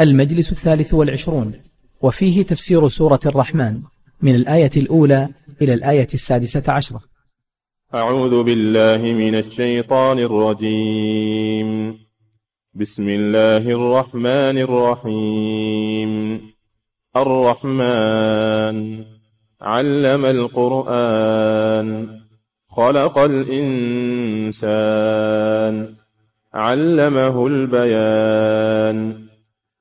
المجلس الثالث والعشرون وفيه تفسير سورة الرحمن من الآية الأولى إلى الآية السادسة عشرة. أعوذ بالله من الشيطان الرجيم. بسم الله الرحمن الرحيم. الرحمن علم القرآن خلق الإنسان علمه البيان.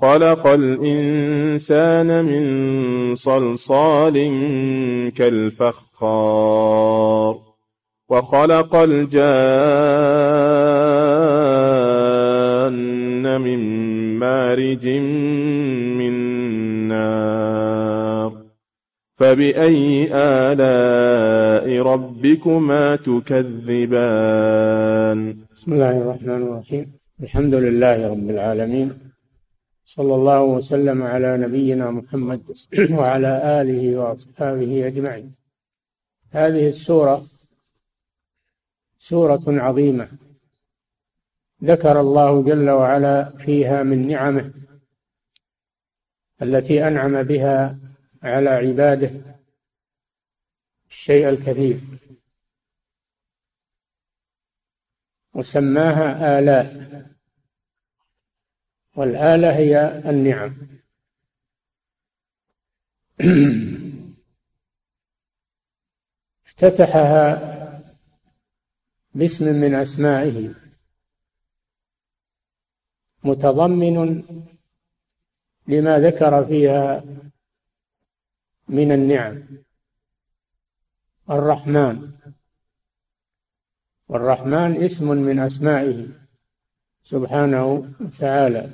خلق الإنسان من صلصال كالفخار وخلق الجان من مارج من نار فبأي آلاء ربكما تكذبان؟ بسم الله الرحمن الرحيم. الحمد لله رب العالمين. صلى الله وسلم على نبينا محمد وعلى آله وأصحابه أجمعين. هذه السورة سورة عظيمة. ذكر الله جل وعلا فيها من نعمه التي أنعم بها على عباده الشيء الكثير. وسماها آلاء. والآلة هي النعم. افتتحها باسم من أسمائه. متضمن لما ذكر فيها من النعم. الرحمن. والرحمن اسم من أسمائه. سبحانه وتعالى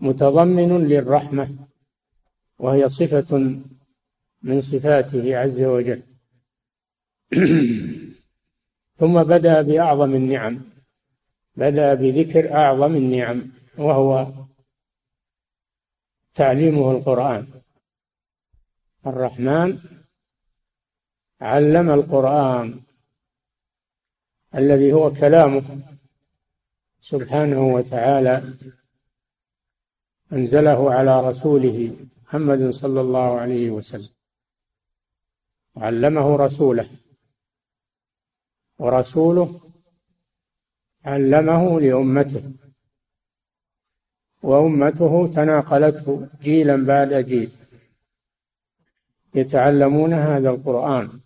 متضمن للرحمة وهي صفة من صفاته عز وجل. ثم بدأ بأعظم النعم بدأ بذكر أعظم النعم وهو تعليمه القرآن. الرحمن علم القرآن. الذي هو كلامه سبحانه وتعالى أنزله على رسوله محمد صلى الله عليه وسلم علمه رسوله ورسوله علمه لأمته وأمته تناقلته جيلا بعد جيل يتعلمون هذا القرآن.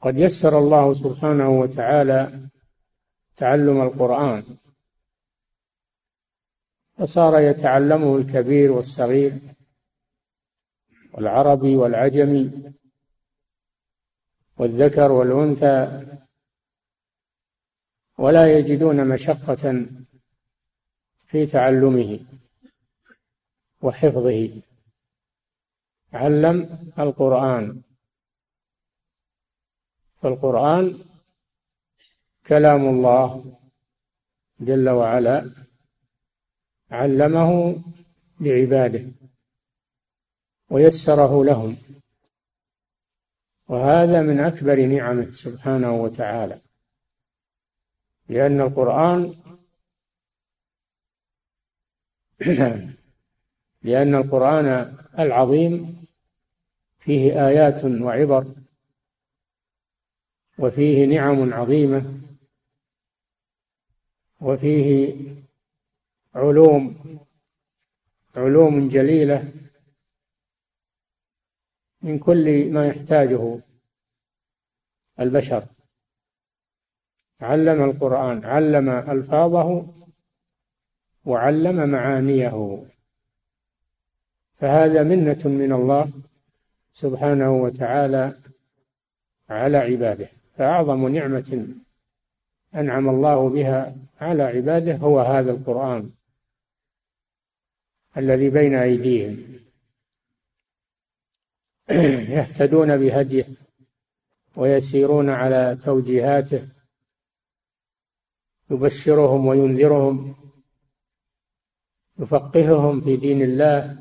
قد يسر الله سبحانه وتعالى تعلم القرآن فصار يتعلمه الكبير والصغير والعربي والعجمي والذكر والأنثى ولا يجدون مشقة في تعلمه وحفظه. علم القرآن. فالقرآن كلام الله جل وعلا علمه لعباده ويسره لهم. وهذا من أكبر نعمة سبحانه وتعالى لأن القرآن لأن القرآن العظيم فيه آيات وعبر وفيه نعم عظيمة وفيه علوم علوم جليلة من كل ما يحتاجه البشر. علم القرآن علم ألفاظه وعلم معانيه. فهذا منة من الله سبحانه وتعالى على عباده. فأعظم نعمة أنعم الله بها على عباده هو هذا القرآن الذي بين أيديهم. يهتدون بهديه ويسيرون على توجيهاته. يبشرهم وينذرهم. يفقههم في دين الله.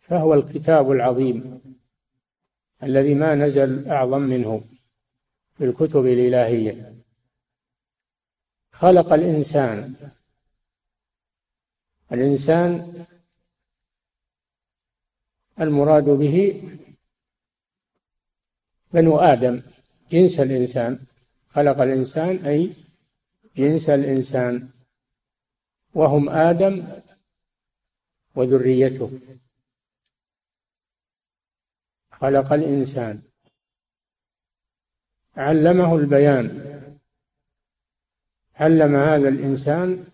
فهو الكتاب العظيم. الذي ما نزل أعظم منه في الكتب الإلهية. خلق الإنسان. الإنسان المراد به بنو آدم جنس الإنسان. خلق الإنسان أي جنس الإنسان. وهم آدم وذريته. خلق الإنسان. علمه البيان. علم هذا الإنسان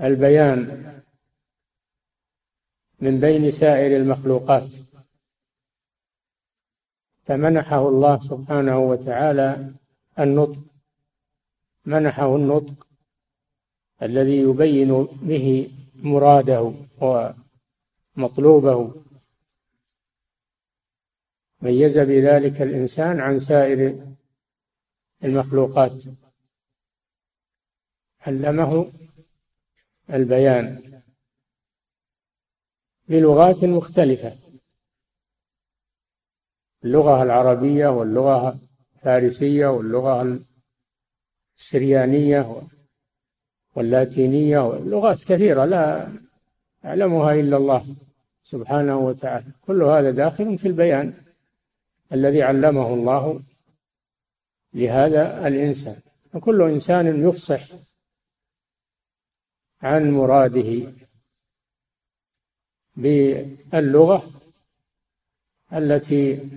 البيان من بين سائر المخلوقات. فمنحه الله سبحانه وتعالى النطق. منحه النطق الذي يبين به مراده ومطلوبه. ميز بذلك الإنسان عن سائر المخلوقات. علمه البيان بلغات مختلفة. اللغة العربية واللغة الفارسية واللغة السريانية واللاتينية لغات كثيرة لا يعلمها إلا الله سبحانه وتعالى. كل هذا داخل في البيان. الذي علمه الله لهذا الإنسان. وكل إنسان يفصح عن مراده باللغة التي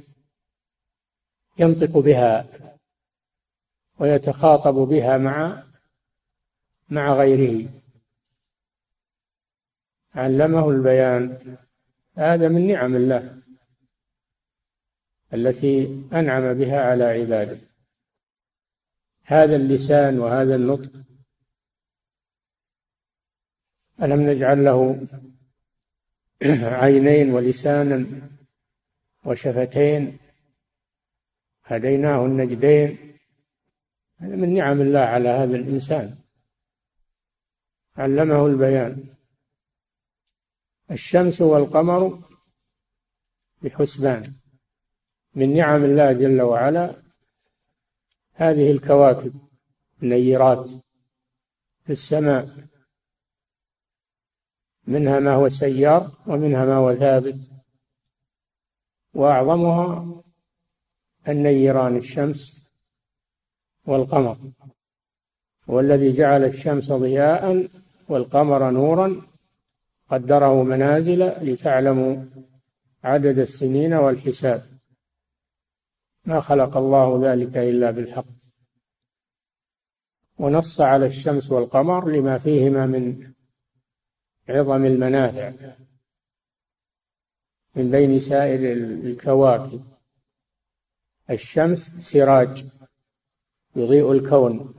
ينطق بها ويتخاطب بها مع مع غيره. علمه البيان. هذا من نعم الله. التي أنعم بها على عباده. هذا اللسان وهذا النطق ألم نجعل له عينين ولسانا وشفتين هديناه النجدين. هذا من نعم الله على هذا الإنسان. علمه البيان. الشمس والقمر بحسبان. من نعم الله جل وعلا هذه الكواكب النيرات في السماء. منها ما هو سيار ومنها ما هو ثابت. وأعظمها النيران الشمس والقمر. والذي جعل الشمس ضياء والقمر نورا قدره منازل لتعلموا عدد السنين والحساب. ما خلق الله ذلك إلا بالحق. ونص على الشمس والقمر لما فيهما من عظم المنافع من بين سائر الكواكب. الشمس سراج يضيء الكون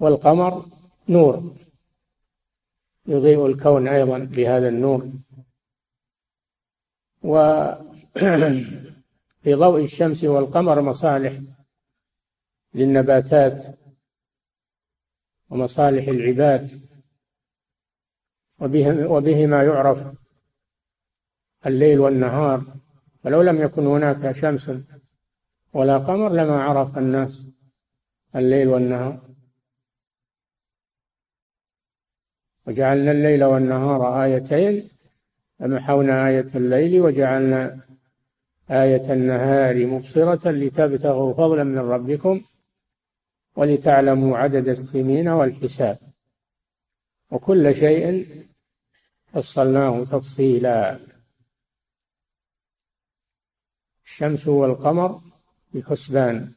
والقمر نور يضيء الكون أيضا بهذا النور. وفي ضوء الشمس والقمر مصالح للنباتات ومصالح العباد وبهما يعرف الليل والنهار. ولو لم يكن هناك شمس ولا قمر لما عرف الناس الليل والنهار. وجعلنا الليل والنهار آيتين فمحونا آية الليل وجعلنا آية النهار مبصرة لتبتغوا فضلا من ربكم ولتعلموا عدد السنين والحساب. وكل شيء فصلناه تفصيلا. الشمس والقمر بحسبان.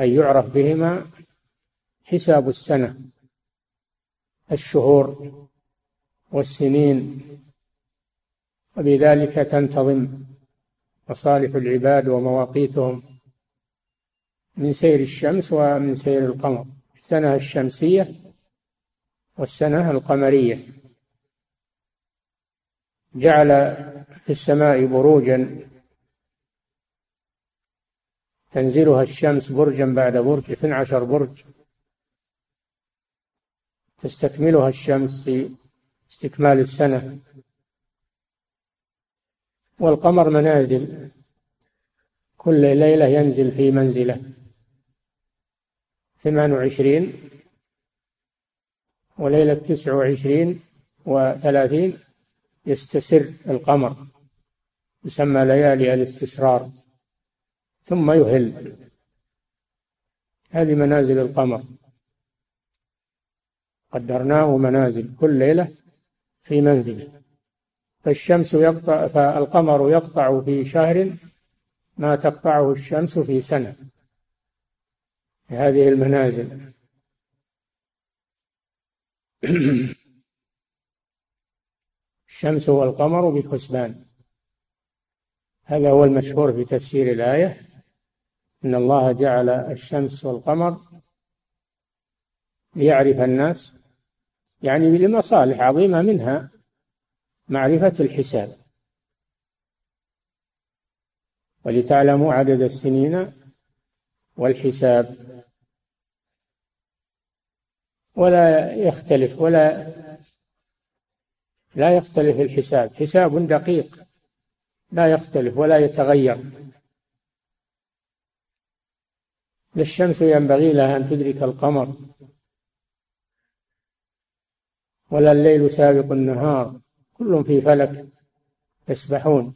أي يعرف بهما حساب السنة. الشهور والسنين. وبذلك تنتظم. مصالح العباد ومواقيتهم من سير الشمس ومن سير القمر. السنة الشمسية والسنة القمرية. جعل في السماء بروجا. تنزلها الشمس برجا بعد برج 12 برج. تستكملها الشمس في استكمال السنة. والقمر منازل. كل ليلة ينزل في منزلة. ثمان وعشرين وليلة تسع وعشرين وثلاثين يستسر القمر. يسمى ليالي الاستسرار. ثم يهل. هذه منازل القمر. قدرناه منازل كل ليلة في منزله. فالشمس يقطع فالقمر يقطع في شهر ما تقطعه الشمس في سنة. في هذه المنازل. الشمس والقمر بحسبان. هذا هو المشهور في تفسير الآية. إن الله جعل الشمس والقمر ليعرف الناس يعني لمصالح عظيمة منها. معرفة الحساب. ولتعلموا عدد السنين والحساب. ولا يختلف ولا لا يختلف الحساب. حساب دقيق لا يختلف ولا يتغير. للشمس ينبغي لها أن تدرك القمر. ولا الليل سابق النهار. كل في فلك يسبحون.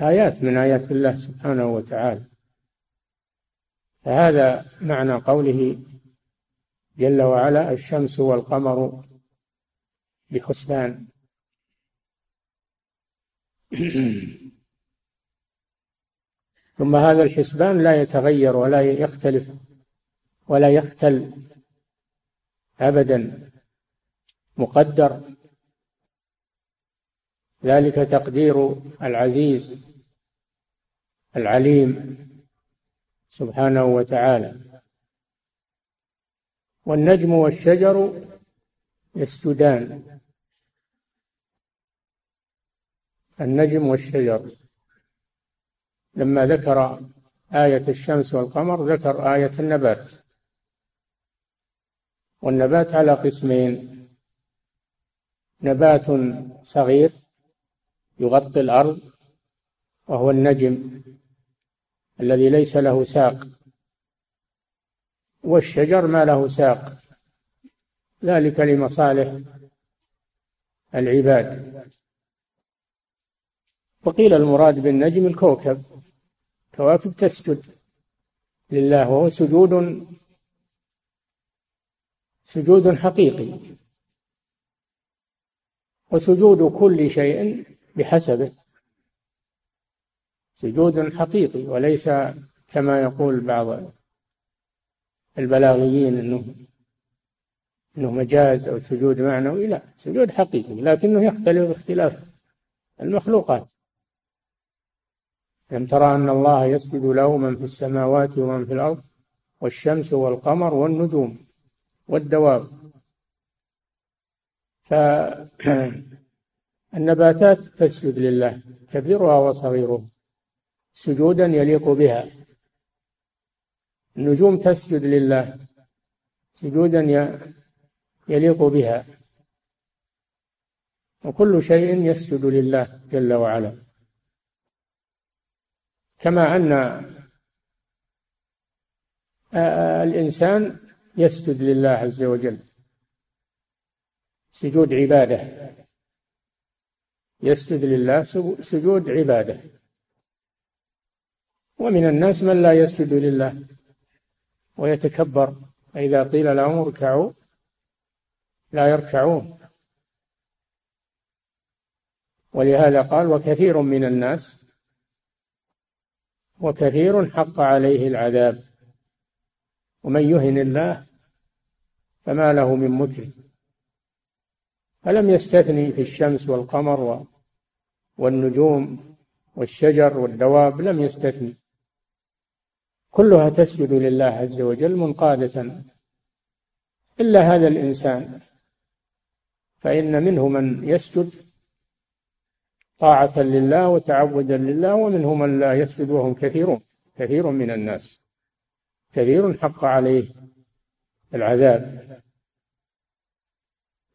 آيات من آيات الله سبحانه وتعالى. فهذا معنى قوله جل وعلا الشمس والقمر بحسبان. ثم هذا الحسبان لا يتغير ولا يختلف ولا يختل ابدا. مقدر. ذلك تقدير العزيز العليم سبحانه وتعالى. والنجم والشجر يسجدان. النجم والشجر. لما ذكر آية الشمس والقمر ذكر آية النبات. والنبات على قسمين. نبات صغير يغطي الأرض وهو النجم الذي ليس له ساق. والشجر ما له ساق. ذلك لمصالح العباد. وقيل المراد بالنجم الكوكب. كواكب تسجد لله وهو سجود سجود حقيقي. وسجود كل شيء بحسبه. سجود حقيقي وليس كما يقول بعض البلاغيين إنه إنه مجاز أو سجود معنوي. لا سجود حقيقي لكنه يختلف باختلاف المخلوقات. لم ترى أن الله يسجد له من في السماوات ومن في الأرض والشمس والقمر والنجوم والدواب. فالنباتات تسجد لله كبيرها وصغيرها سجودا يليق بها. النجوم تسجد لله سجودا يليق بها. وكل شيء يسجد لله جل وعلا. كما أن الإنسان يسجد لله عز وجل. سجود عبادة. يسجد لله سجود عباده. ومن الناس من لا يسجد لله ويتكبر. فإذا قيل لهم اركعوا لا يركعون. ولهذا قال وكثير من الناس وكثير حق عليه العذاب. ومن يهن الله فما له من مكرم فلم يستثني في الشمس والقمر والنجوم والشجر والدواب؟ لم يستثني. كلها تسجد لله عز وجل منقادة إلا هذا الإنسان. فإن منه من يسجد طاعة لله وتعبدا لله ومنهم من لا يسجد وهم كثيرون. كثير من الناس. كثير حق عليه العذاب.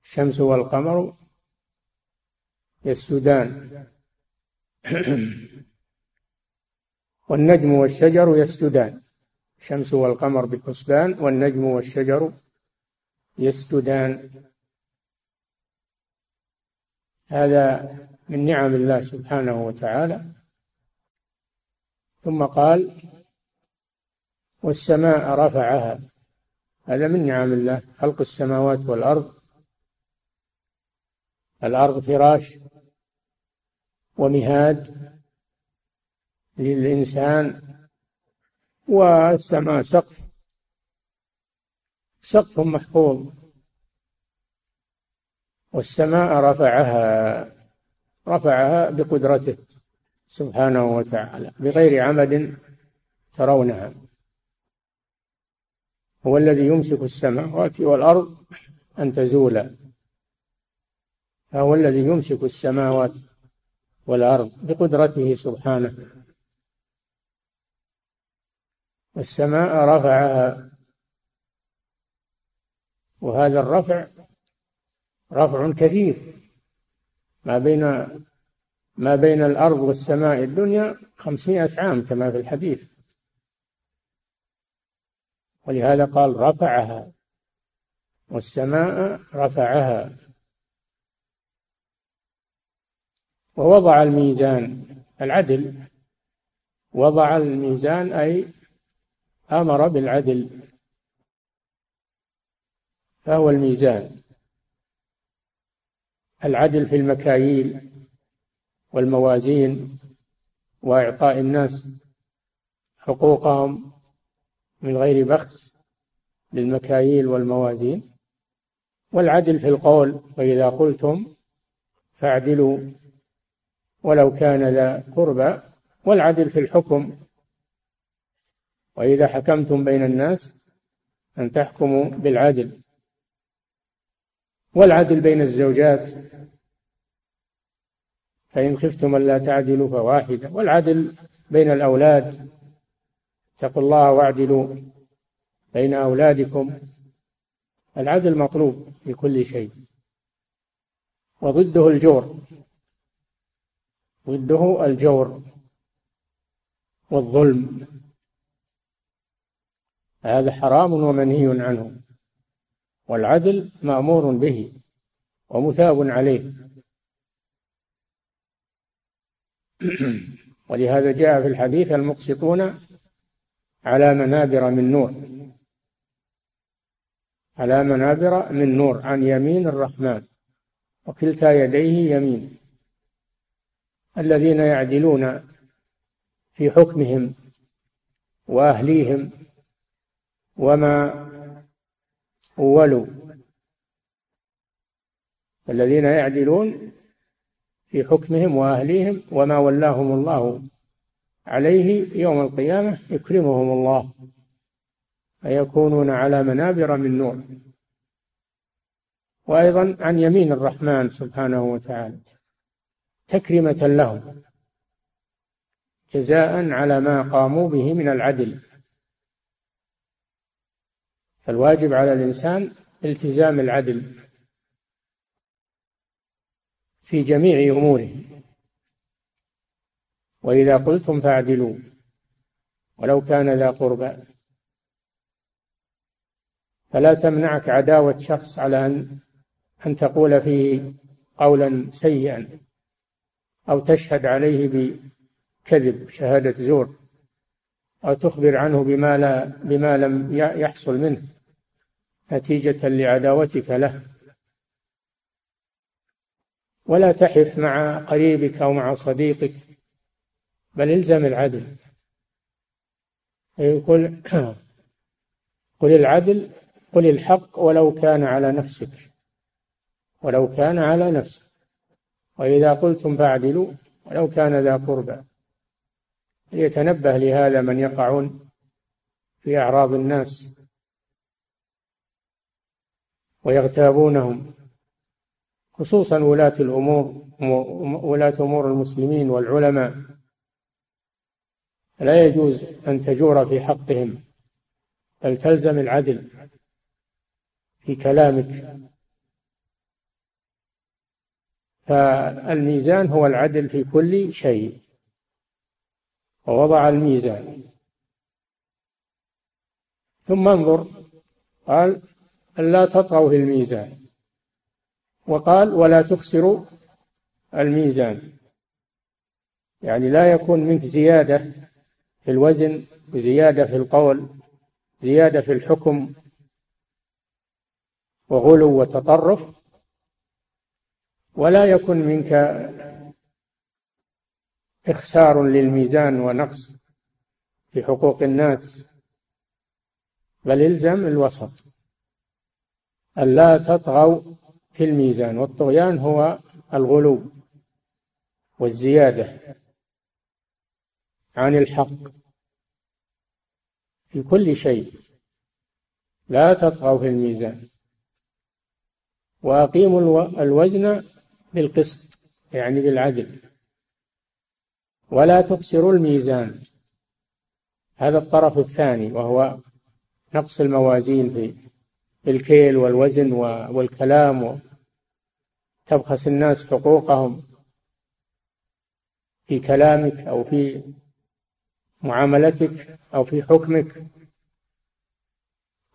الشمس والقمر يسجدان. والنجم والشجر يسجدان. الشمس والقمر بحسبان والنجم والشجر يسجدان. هذا من نعم الله سبحانه وتعالى. ثم قال والسماء رفعها. هذا من نعم الله خلق السماوات والأرض. الأرض فراش ومهاد للإنسان والسماء سقف. سقف محفوظ. والسماء رفعها رفعها بقدرته سبحانه وتعالى بغير عمد ترونها. هو الذي يمسك السماوات والأرض أن تزولا. فهو الذي يمسك السماوات والأرض بقدرته سبحانه. والسماء رفعها. وهذا الرفع رفع كثير. ما بين ما بين الأرض والسماء الدنيا خمسمائة عام كما في الحديث. ولهذا قال رفعها. والسماء رفعها. ووضع الميزان العدل. وضع الميزان أي أمر بالعدل. فهو الميزان. العدل في المكاييل والموازين وإعطاء الناس حقوقهم من غير بخس للمكاييل والموازين. والعدل في القول فإذا قلتم فاعدلوا. ولو كان ذا قربى والعدل في الحكم. وإذا حكمتم بين الناس أن تحكموا بالعدل. والعدل بين الزوجات. فإن خفتم ألا تعدلوا فواحدة. والعدل بين الأولاد. اتقوا الله واعدلوا بين أولادكم. العدل مطلوب في كل شيء. وضده الجور. ضده الجور والظلم. هذا حرام ومنهي عنه. والعدل مأمور به ومثاب عليه. ولهذا جاء في الحديث المقسطون على منابر من نور. على منابر من نور عن يمين الرحمن وكلتا يديه يمين. الذين يعدلون في حكمهم وأهليهم وما ولوا الذين يعدلون في حكمهم وأهليهم وما ولاهم الله عليه يوم القيامة يكرمهم الله فيكونون على منابر من نور. وأيضا عن يمين الرحمن سبحانه وتعالى. تكرمة لهم جزاء على ما قاموا به من العدل. فالواجب على الإنسان التزام العدل في جميع أموره. وإذا قلتم فاعدلوا ولو كان ذا قربى. فلا تمنعك عداوة شخص على أن أن تقول فيه قولا سيئا. أو تشهد عليه بكذب شهادة زور أو تخبر عنه بما لا بما لم يحصل منه نتيجة لعداوتك له. ولا تحف مع قريبك أو مع صديقك بل الزم العدل. يقول قل العدل قل الحق ولو كان على نفسك ولو كان على نفسك. وإذا قلتم فاعدلوا ولو كان ذا قربى. ليتنبه لهذا من يقعون في أعراض الناس ويغتابونهم خصوصا ولاة الأمور ولاة أمور المسلمين والعلماء. لا يجوز أن تجور في حقهم بل تلزم العدل في كلامك. فالميزان هو العدل في كل شيء. ووضع الميزان. ثم انظر. قال ألا تطغوا في الميزان. وقال ولا تخسروا الميزان. يعني لا يكون منك زيادة في الوزن وزيادة في القول زيادة في الحكم وغلو وتطرف. ولا يكن منك إخسار للميزان ونقص في حقوق الناس بل الزم الوسط. ألا تطغوا في الميزان والطغيان هو الغلو والزيادة عن الحق في كل شيء. لا تطغوا في الميزان. وأقيموا الوزن بالقسط يعني بالعدل. ولا تخسروا الميزان. هذا الطرف الثاني وهو نقص الموازين في الكيل والوزن والكلام تبخس الناس حقوقهم في كلامك أو في معاملتك أو في حكمك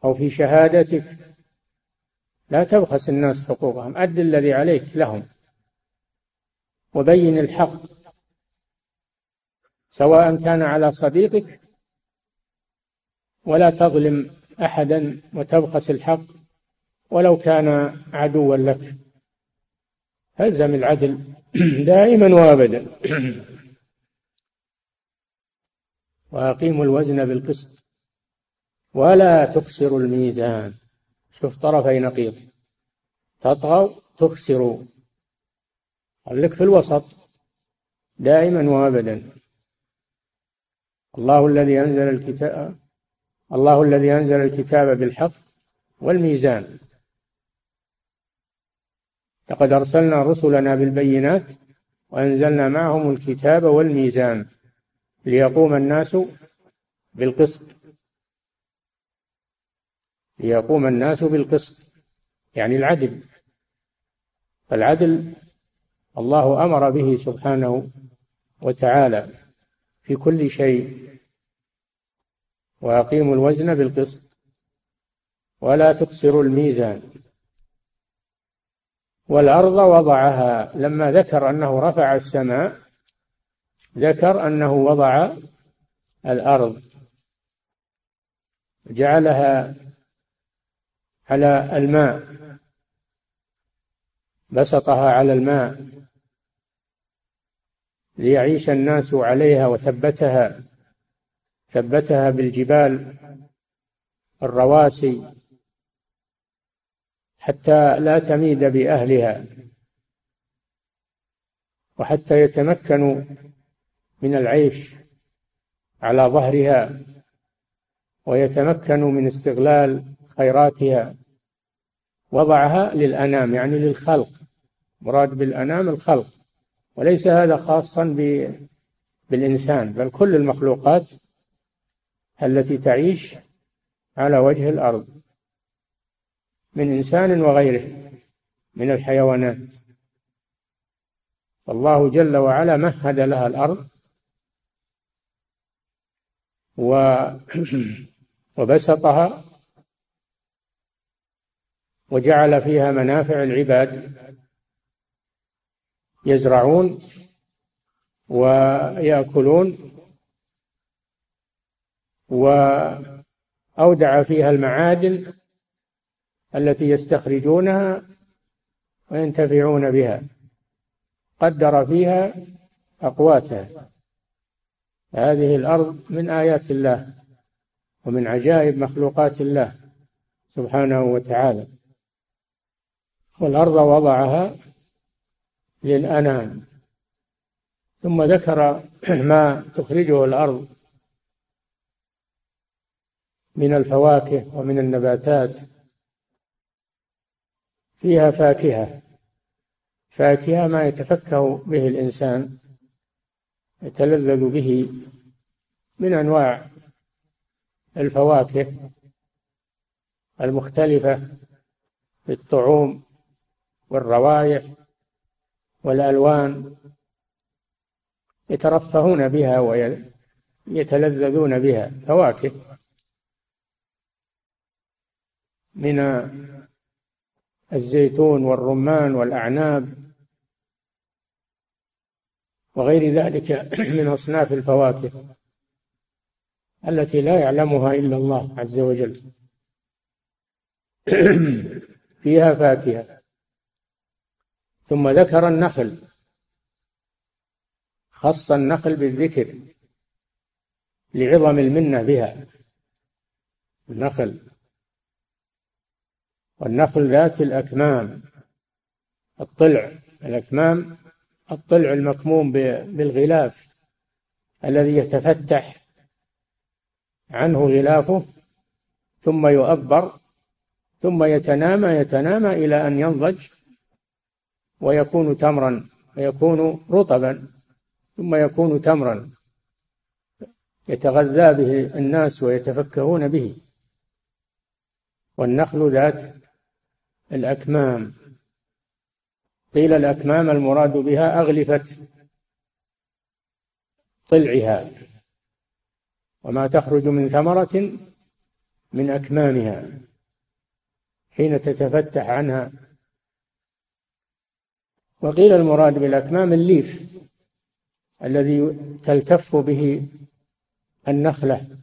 أو في شهادتك. لا تبخس الناس حقوقهم. أد الذي عليك لهم. وبين الحق. سواء كان على صديقك ولا تظلم أحدا وتبخس الحق ولو كان عدوا لك. ألزم العدل دائما وأبدا. وأقيموا الوزن بالقسط. ولا تخسروا الميزان. شوف طرفي نقيض. تطغوا تخسروا. خليك في الوسط. دائما وابدا. الله الذي أنزل الكتاب الله الذي أنزل الكتاب بالحق والميزان. لقد أرسلنا رسلنا بالبينات وأنزلنا معهم الكتاب والميزان ليقوم الناس بالقسط. ليقوم الناس بالقسط يعني العدل. فالعدل الله أمر به سبحانه وتعالى في كل شيء وأقيموا الوزن بالقسط ولا تخسروا الميزان. والأرض وضعها لما ذكر أنه رفع السماء ذكر أنه وضع الأرض. جعلها على الماء. بسطها على الماء ليعيش الناس عليها وثبتها ثبتها بالجبال الرواسي حتى لا تميد بأهلها وحتى يتمكنوا من العيش على ظهرها ويتمكنوا من استغلال خيراتها. وضعها للأنام يعني للخلق. مراد بالأنام الخلق. وليس هذا خاصا بالإنسان بل كل المخلوقات التي تعيش على وجه الأرض من إنسان وغيره من الحيوانات. فالله جل وعلا مهد لها الأرض وبسطها وجعل فيها منافع العباد يزرعون ويأكلون وأودع فيها المعادن التي يستخرجونها وينتفعون بها. قدر فيها أقواتها. هذه الأرض من آيات الله ومن عجائب مخلوقات الله سبحانه وتعالى. والأرض وضعها للأنام. ثم ذكر ما تخرجه الأرض من الفواكه ومن النباتات. فيها فاكهة. فاكهة ما يتفكه به الإنسان يتلذذ به من أنواع الفواكه المختلفة في الطعوم والروائح والألوان يترفهون بها ويتلذذون بها فواكه من الزيتون والرمان والأعناب وغير ذلك من أصناف الفواكه التي لا يعلمها إلا الله عز وجل. فيها فاكهة. ثم ذكر النخل. خص النخل بالذكر لعظم المنة بها. النخل. والنخل ذات الأكمام. الطلع. الأكمام الطلع المكموم بالغلاف الذي يتفتح عنه غلافه ثم يؤبر ثم يتنامى يتنامى إلى أن ينضج ويكون تمرا ويكون رطبا ثم يكون تمرا. يتغذى به الناس ويتفكهون به. والنخل ذات الأكمام. قيل الأكمام المراد بها أغلفة طلعها. وما تخرج من ثمرة من أكمامها. حين تتفتح عنها وقيل المراد بالأكمام الليف الذي تلتف به النخلة.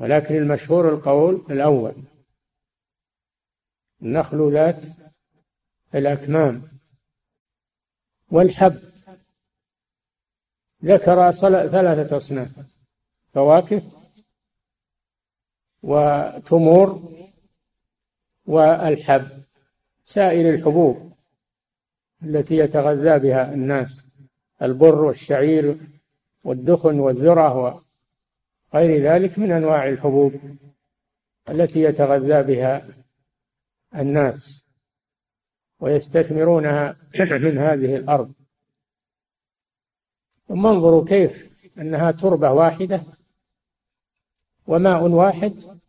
ولكن المشهور القول الأول النخل ذات الأكمام والحب. ذكر ثلاثة أصناف فواكه وتمور والحب. سائر الحبوب التي يتغذى بها الناس البر والشعير والدخن والذرة وغير ذلك من أنواع الحبوب التي يتغذى بها الناس ويستثمرونها من هذه الأرض. ثم انظروا كيف أنها تربة واحدة وماء واحد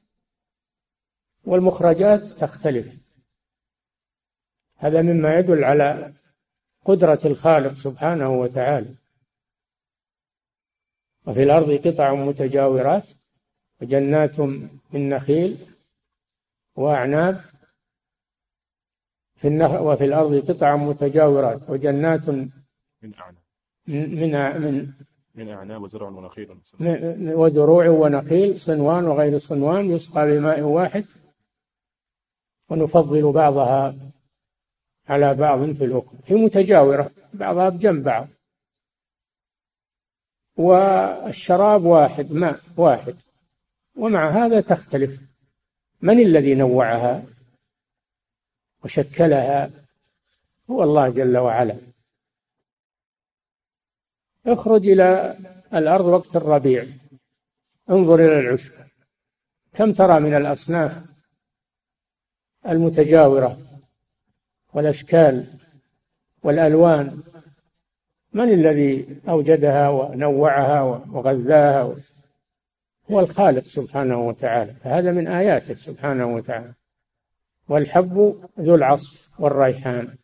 والمخرجات تختلف. هذا مما يدل على قدرة الخالق سبحانه وتعالى. وفي الأرض قطع متجاورات وجنات من نخيل وأعناب. في النخ وفي الأرض قطع متجاورات وجنات من أعناب. من من من أعناب وزرع ونخيل. وزروع ونخيل صنوان وغير صنوان يسقى بماء واحد. ونفضل بعضها على بعض في الأكل هي متجاورة بعضها بجنب بعض. والشراب واحد ماء واحد. ومع هذا تختلف من الذي نوعها وشكلها. هو الله جل وعلا. اخرج إلى الأرض وقت الربيع. انظر إلى العشب. كم ترى من الأصناف المتجاورة؟ والأشكال والألوان من الذي أوجدها ونوعها وغذاها؟ هو الخالق سبحانه وتعالى فهذا من آياته سبحانه وتعالى. والحب ذو العصف والريحان.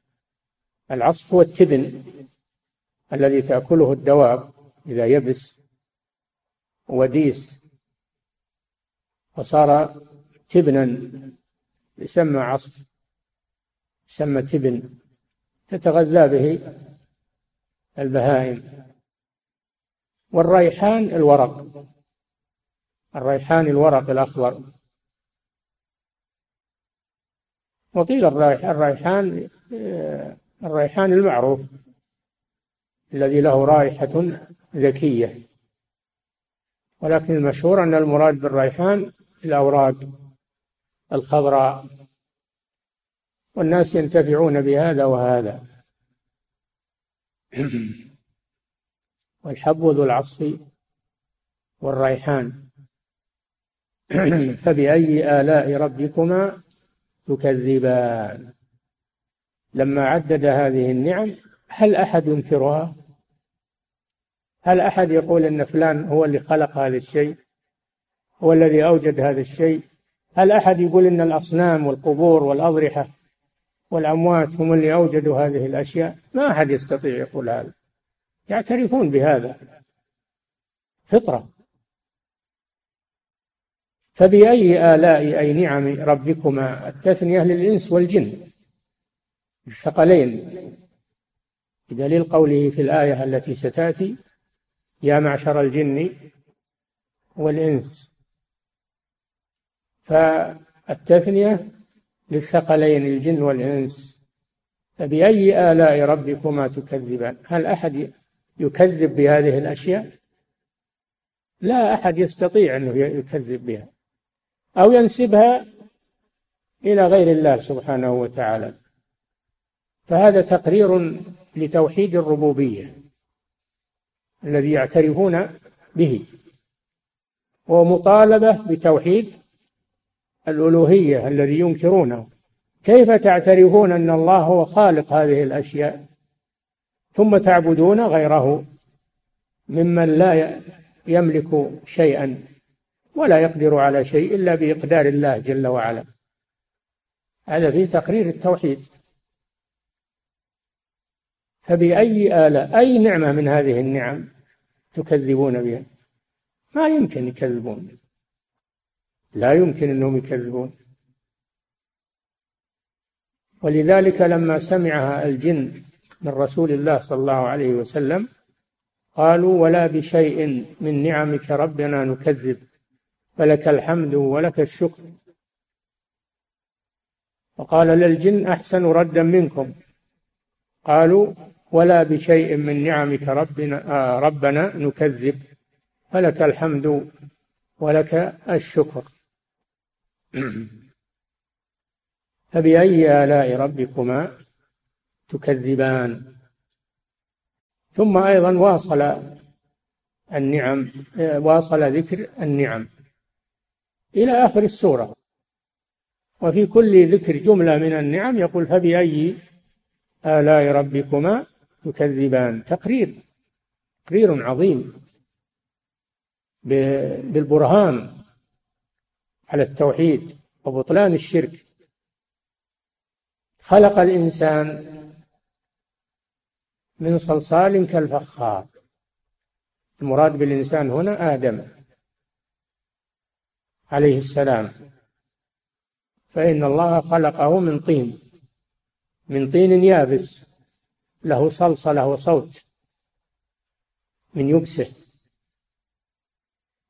العصف هو التبن الذي تأكله الدواب إذا يبس وديس. وصار تبنا يسمى عصف. يسمى تبن تتغذى به البهائم. والريحان الورق الريحان الورق الأخضر. وقيل الريحان آه، الريحان المعروف الذي له رائحة ذكية. ولكن المشهور أن المراد بالريحان الأوراق الخضراء. والناس ينتفعون بهذا وهذا. والحب ذو العصف والريحان. فبأي آلاء ربكما تكذبان. لما عدد هذه النعم هل أحد ينكرها؟ هل أحد يقول أن فلان هو اللي خلق هذا الشيء؟ هو الذي أوجد هذا الشيء؟ هل أحد يقول أن الأصنام والقبور والأضرحة والأموات هم اللي أوجدوا هذه الأشياء. ما أحد يستطيع يقول هذا. يعترفون بهذا. فطرة. فبأي آلاء أي نعم ربكما التثنية للإنس والجن؟ الثقلين. بدليل قوله في الآية التي ستأتي يا معشر الجن والإنس. فالتثنية للثقلين الجن والإنس. فبأي آلاء ربكما تكذبان؟ هل أحد يكذب بهذه الأشياء؟ لا أحد يستطيع أنه يكذب بها. أو ينسبها إلى غير الله سبحانه وتعالى. فهذا تقرير لتوحيد الربوبية الذي يعترفون به. ومطالبة بتوحيد الألوهية الذي ينكرونه. كيف تعترفون أن الله هو خالق هذه الأشياء؟ ثم تعبدون غيره ممن لا يملك شيئا ولا يقدر على شيء إلا بإقدار الله جل وعلا. هذا فيه تقرير التوحيد. فبأي آلاء أي نعمة من هذه النعم تكذبون بها؟ ما يمكن يكذبون. لا يمكن أنهم يكذبون. ولذلك لما سمعها الجن من رسول الله صلى الله عليه وسلم قالوا ولا بشيء من نعمك ربنا نكذب فلك الحمد ولك الشكر. وقال للجن أحسن ردا منكم. قالوا ولا بشيء من نعمك ربنا آه ربنا نكذب فلك الحمد ولك الشكر. فبأي آلاء ربكما تكذبان؟ ثم أيضا واصل النعم واصل ذكر النعم إلى آخر السورة. وفي كل ذكر جملة من النعم يقول فبأي آلاء ربكما تكذبان؟ تقرير تقرير عظيم بالبرهان. على التوحيد وبطلان الشرك. خلق الإنسان من صلصال كالفخار. المراد بالإنسان هنا آدم عليه السلام. فإن الله خلقه من طين من طين يابس. له صلصلة وصوت من يبسه.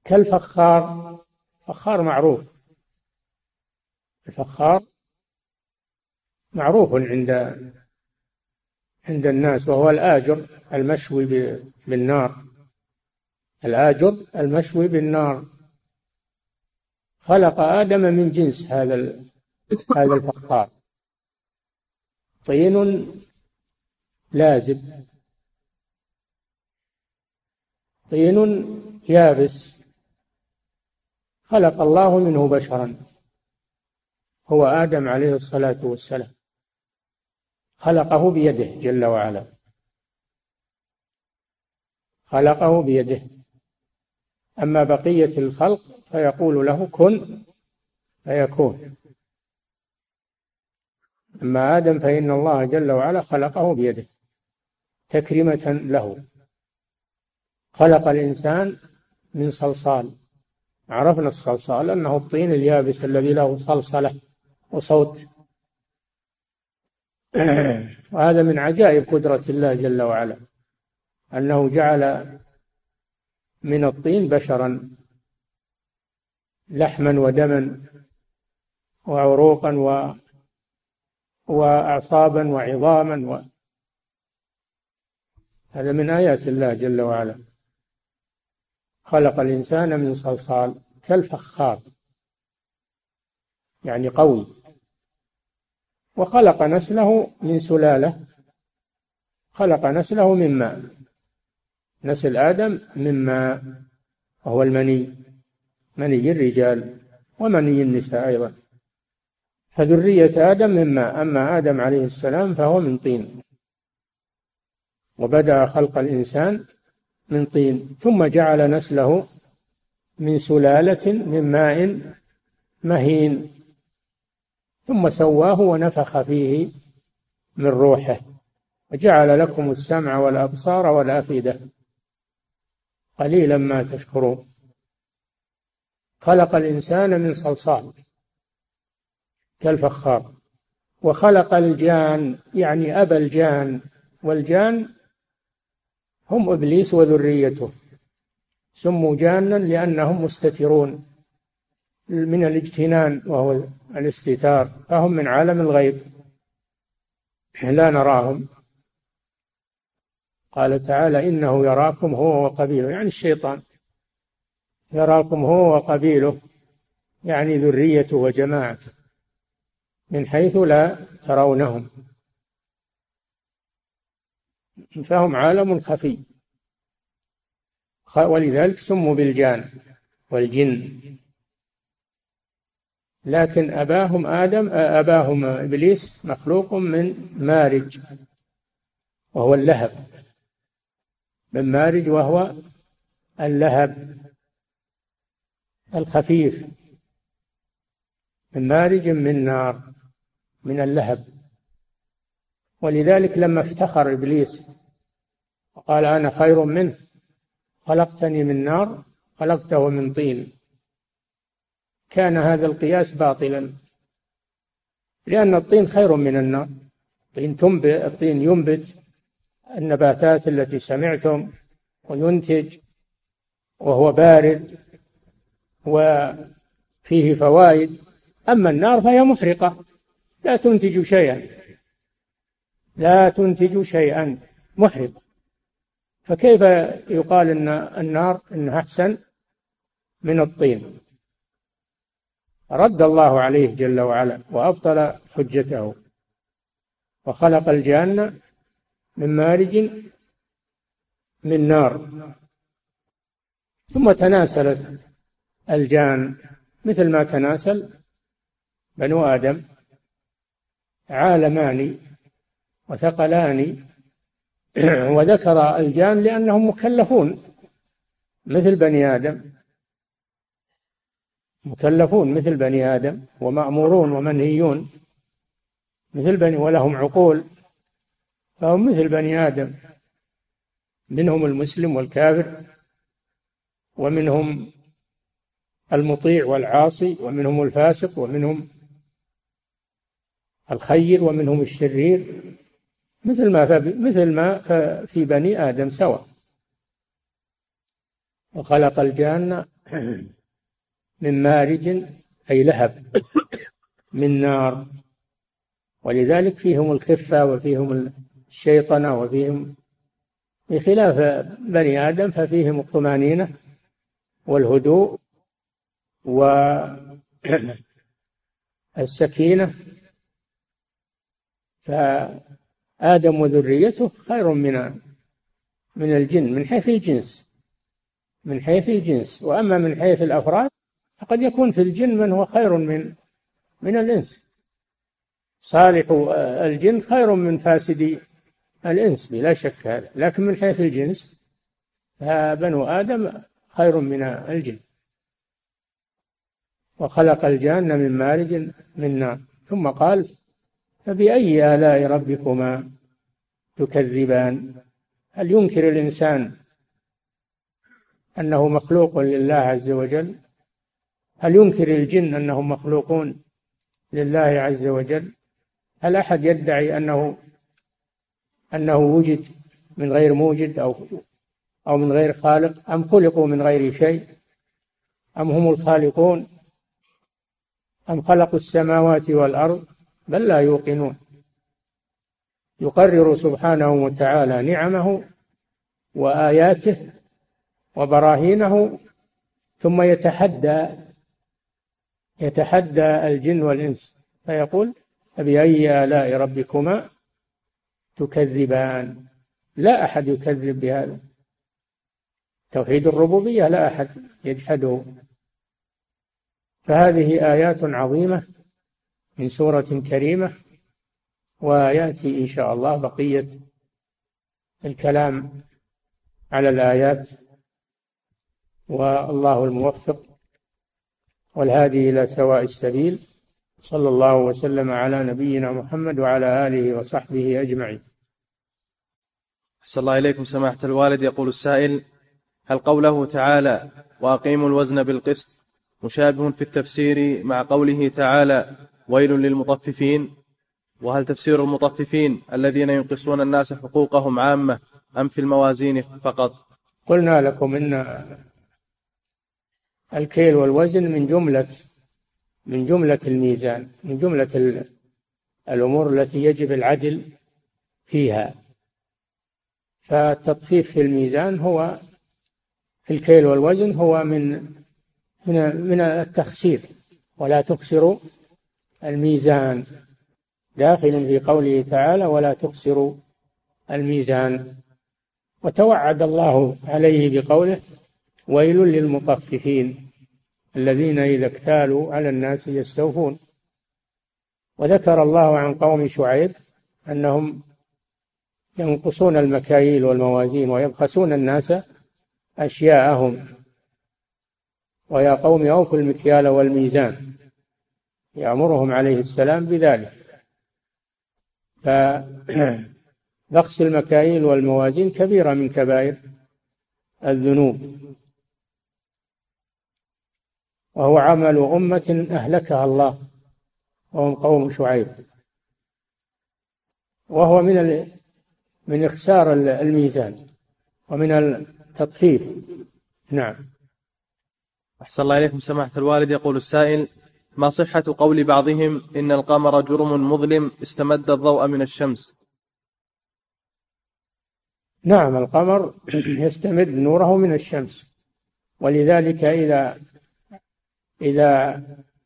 كالفخار فخار معروف. الفخار معروف عند عند الناس وهو الآجر المشوي بالنار. الآجر المشوي بالنار. خلق آدم من جنس هذا هذا الفخار. طين لازب. طين يابس. خلق الله منه بشرا. هو آدم عليه الصلاة والسلام. خلقه بيده جل وعلا. خلقه بيده. أما بقية الخلق فيقول له كن فيكون. أما آدم فإن الله جل وعلا خلقه بيده. تكريمة له. خلق الإنسان من صلصال. عرفنا الصلصال أنه الطين اليابس الذي له صلصلة. وصوت. وهذا من عجائب قدرة الله جل وعلا أنه جعل من الطين بشرا لحما ودما وعروقا و وأعصابا وعظاما و... هذا من آيات الله جل وعلا. خلق الإنسان من صلصال كالفخار يعني قوي. وخلق نسله من سلالة. خلق نسله من ماء. نسل آدم من ماء وهو المني. مني الرجال ومني النساء أيضا. فذرية آدم من ماء. أما آدم عليه السلام فهو من طين. وبدأ خلق الإنسان من طين. ثم جعل نسله من سلالة من ماء مهين. ثم سواه ونفخ فيه من روحه وجعل لكم السمع والأبصار والأفئدة. قليلا ما تشكرون. خلق الإنسان من صلصال كالفخار وخلق الجان يعني أبا الجان والجان هم إبليس وذريته. سموا جانا لأنهم مستترون من الاجتنان وهو الاستتار فهم من عالم الغيب. لا نراهم. قال تعالى إنه يراكم هو وقبيله يعني الشيطان. يراكم هو وقبيله يعني ذريته وجماعته من حيث لا ترونهم. فهم عالم خفي. ولذلك سموا بالجان والجن. لكن أباهم آدم أباهم إبليس مخلوق من مارج وهو اللهب. من مارج وهو اللهب الخفيف. من مارج من نار من اللهب. ولذلك لما افتخر إبليس وقال أنا خير منه خلقتني من نار خلقته من طين. كان هذا القياس باطلا. لأن الطين خير من النار. الطين تنبت الطين ينبت. النباتات التي سمعتم وينتج وهو بارد وفيه فوائد. أما النار فهي محرقة. لا تنتج شيئا. لا تنتج شيئا. محرقة فكيف يقال إن النار إنها أحسن من الطين؟ رد الله عليه جل وعلا وأبطل حجته. وخلق الجان من مارج من نار. ثم تناسلت الجان مثل ما تناسل بنو آدم عالمان وثقلان. وذكر الجان لأنهم مكلفون مثل بني آدم. مكلفون مثل بني آدم ومأمورون ومنهيون مثل بني ولهم عقول فهم مثل بني آدم. منهم المسلم والكافر ومنهم المطيع والعاصي ومنهم الفاسق ومنهم الخير ومنهم الشرير مثل ما مثل ما في بني آدم سواء. وخلق الجان من مارج أي لهب من نار. ولذلك فيهم الخفة وفيهم الشيطنة وفيهم بخلاف بني آدم ففيهم الطمأنينة والهدوء والسكينة ف آدم وذريته خير من من الجن من حيث الجنس من حيث الجنس. وأما من حيث الأفراد فقد يكون في الجن من هو خير من من الإنس. صالح الجن خير من فاسد الإنس بلا شك هذا. لكن من حيث الجنس فبنو آدم خير من الجن. وخلق الجان من مارج من نار. ثم قال فبأي آلاء ربكما تكذبان؟ هل ينكر الإنسان أنه مخلوق لله عز وجل؟ هل ينكر الجن أنهم مخلوقون لله عز وجل؟ هل أحد يدعي أنه أنه وجد من غير موجد أو أو من غير خالق؟ أم خلقوا من غير شيء؟ أم هم الخالقون؟ أم خلقوا السماوات والأرض؟ بل لا يوقنون. يقرر سبحانه وتعالى نعمه وآياته وبراهينه ثم يتحدى يتحدى الجن والإنس فيقول فبأي آلاء ربكما تكذبان؟ لا أحد يكذب بهذا. توحيد الربوبية لا أحد يجحده. فهذه آيات عظيمة من سورة كريمة ويأتي إن شاء الله بقية الكلام على الآيات. والله الموفق. والهادي إلى سواء السبيل. صلى الله وسلم على نبينا محمد وعلى آله وصحبه أجمعين. أحسن الله إليكم سماحة الوالد. يقول السائل هل قوله تعالى وأقيموا الوزن بالقسط مشابه في التفسير مع قوله تعالى ويل للمطففين وهل تفسير المطففين الذين ينقصون الناس حقوقهم عامة أم في الموازين فقط؟ قلنا لكم إن الكيل والوزن من جملة من جملة الميزان من جملة الأمور التي يجب العدل فيها. فالتطفيف في الميزان هو في الكيل والوزن هو من من من التخسير ولا تخسروا الميزان. داخل في قوله تعالى ولا تخسروا الميزان وتوعد الله عليه بقوله ويل للمطففين الذين إذا اكتالوا على الناس يستوفون. وذكر الله عن قوم شعيب أنهم ينقصون المكاييل والموازين ويبخسون الناس أشياءهم. ويا قوم أوفوا المكيال والميزان. يأمرهم عليه السلام بذلك. فبخس المكاييل والموازين كبيرة من كبائر الذنوب. وهو عمل أمة أهلكها الله وهم قوم شعيب. وهو من من إخسار الميزان ومن التطفيف. نعم. أحسن الله إليكم سماحة الوالد. يقول السائل ما صحة قول بعضهم إن القمر جرم مظلم استمد الضوء من الشمس؟ نعم القمر يستمد نوره من الشمس. ولذلك إذا إذا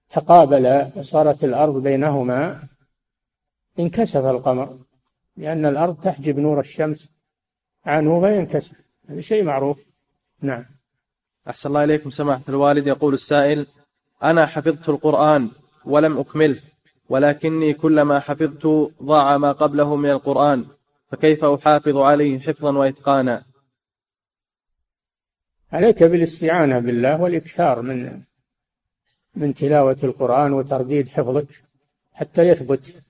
تقابل وصارت الأرض بينهما انكسف القمر لأن الأرض تحجب نور الشمس عنه فينكسف هذا شيء معروف. نعم. أحسن الله إليكم سماحة الوالد يقول السائل أنا حفظت القرآن ولم أكمله ولكني كلما حفظت ضاع ما قبله من القرآن فكيف أحافظ عليه حفظا وإتقانا؟ عليك بالاستعانة بالله والإكثار من من تلاوة القرآن وترديد حفظك حتى يثبت.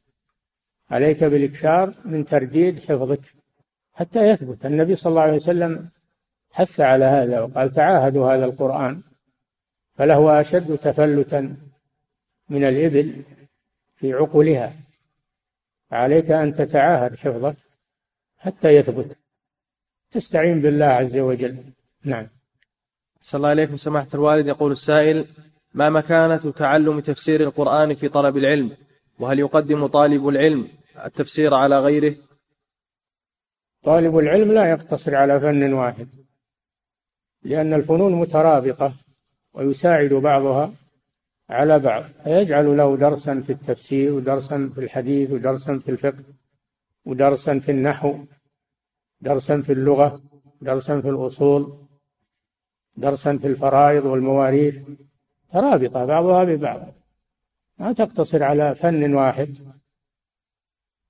عليك بالإكثار من ترديد حفظك حتى يثبت. النبي صلى الله عليه وسلم حث على هذا وقال تعاهدوا هذا القرآن فله أشد تفلتا من الإبل في عقلها عليك أن تتعاهد حفظك حتى يثبت. تستعين بالله عز وجل. نعم. صلى الله عليكم سماحة الوالد. يقول السائل ما مكانة تعلم تفسير القرآن في طلب العلم؟ وهل يقدم طالب العلم التفسير على غيره؟ طالب العلم لا يقتصر على فن واحد لأن الفنون مترابطة ويساعد بعضها على بعض فيجعل له درسا في التفسير ودرسا في الحديث ودرسا في الفقه ودرسا في النحو درسا في اللغة درسا في الأصول درسا في الفرائض والمواريث. ترابطة بعضها ببعض. ما تقتصر على فن واحد.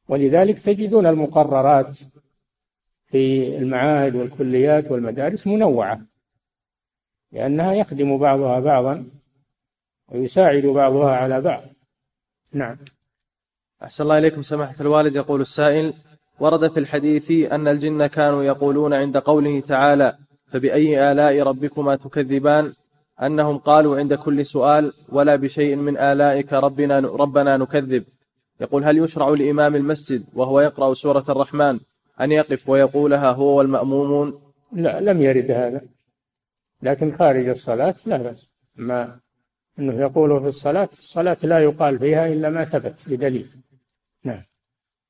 ولذلك تجدون المقررات في المعاهد والكليات والمدارس منوعة لأنها يخدم بعضها بعضا ويساعد بعضها على بعض. نعم. أحسن الله إليكم سماحة الوالد. يقول السائل ورد في الحديث أن الجن كانوا يقولون عند قوله تعالى فبأي آلاء ربكما تكذبان؟ أنهم قالوا عند كل سؤال ولا بشيء من آلائك ربنا ربنا نكذب. يقول هل يشرع لإمام المسجد وهو يقرأ سورة الرحمن أن يقف ويقولها هو والمأمومون؟ لا لم يرد هذا. لكن خارج الصلاة لا بأس. ما أنه يقول في الصلاة الصلاة لا يقال فيها إلا ما ثبت بدليل. نعم.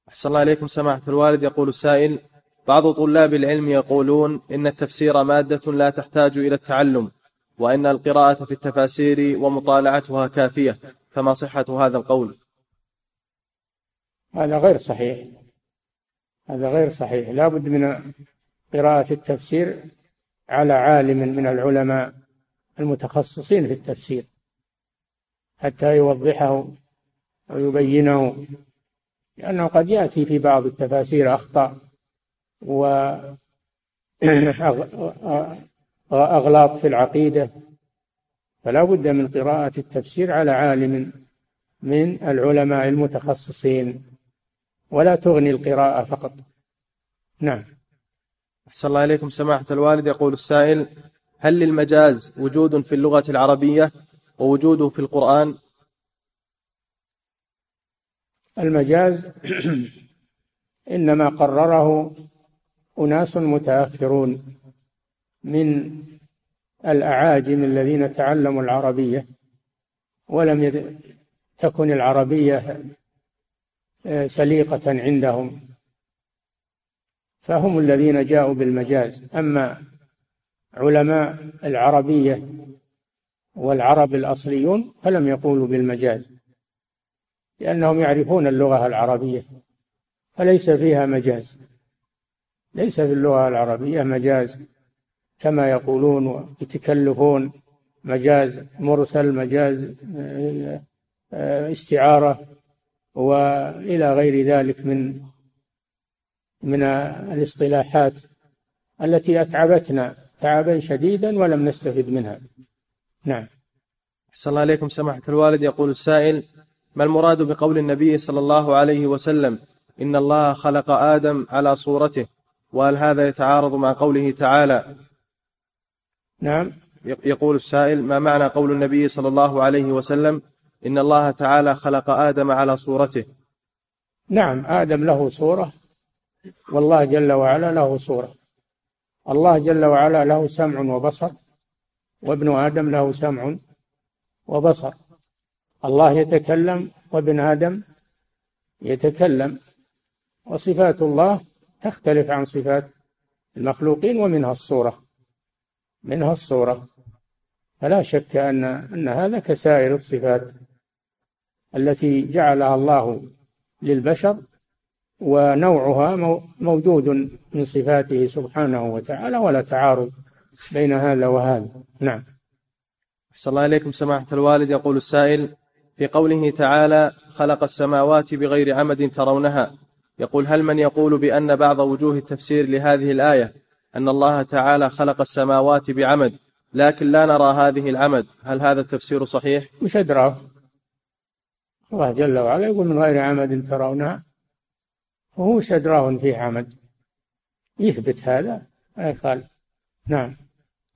أحسن الله إليكم سماحة الوالد. يقول السائل بعض طلاب العلم يقولون إن التفسير مادة لا تحتاج إلى التعلم وإن القراءة في التفاسير ومطالعتها كافية فما صحة هذا القول؟ هذا غير صحيح. هذا غير صحيح. لا بد من قراءة التفسير على عالم من العلماء المتخصصين في التفسير حتى يوضحه ويبينه لأنه قد يأتي في بعض التفاسير أخطاء وأغلاط في العقيدة فلا بد من قراءة التفسير على عالم من العلماء المتخصصين ولا تغني القراءة فقط. نعم. أحسن الله إليكم. سماحة الوالد يقول السائل هل للمجاز وجود في اللغة العربية ووجوده في القرآن؟ المجاز إنما قرره أناس متأخرون. من الأعاجم الذين تعلموا العربية ولم تكن العربية آه، سليقة عندهم. فهم الذين جاءوا بالمجاز. أما علماء العربية والعرب الأصليون فلم يقولوا بالمجاز لأنهم يعرفون اللغة العربية فليس فيها مجاز. ليس في اللغة العربية مجاز. كما يقولون ويتكلفون مجاز مرسل مجاز آه، استعارة وإلى غير ذلك من من الاصطلاحات التي أتعبتنا تعبا شديدا ولم نستفد منها. نعم. أحسن الله عليكم. سماحة الوالد يقول السائل ما المراد بقول النبي صلى الله عليه وسلم؟ إن الله خلق آدم على صورته وهل هذا يتعارض مع قوله تعالى نعم. يقول السائل ما معنى قول النبي صلى الله عليه وسلم؟ إن الله تعالى خلق آدم على صورته. نعم آدم له صورة والله جل وعلا له صورة. الله جل وعلا له سمع وبصر وابن آدم له سمع وبصر. الله يتكلم وابن آدم يتكلم وصفات الله تختلف عن صفات المخلوقين ومنها الصورة. منها الصورة. فلا شك أن أن هذا كسائر الصفات التي جعلها الله للبشر ونوعها موجود من صفاته سبحانه وتعالى ولا تعارض بين هذا وهذا. نعم. أحسن الله إليكم سماحة الوالد. يقول السائل في قوله تعالى خلق السماوات بغير عمد ترونها يقول هل من يقول بأن بعض وجوه التفسير لهذه الآية أن الله تعالى خلق السماوات بعمد لكن لا نرى هذه العمد. هل هذا التفسير صحيح؟ مش أدراه الله جل وعلا يقول من غير عمد ترونها. وهو أدراه فيه عمد. يثبت هذا. ما يخالف نعم.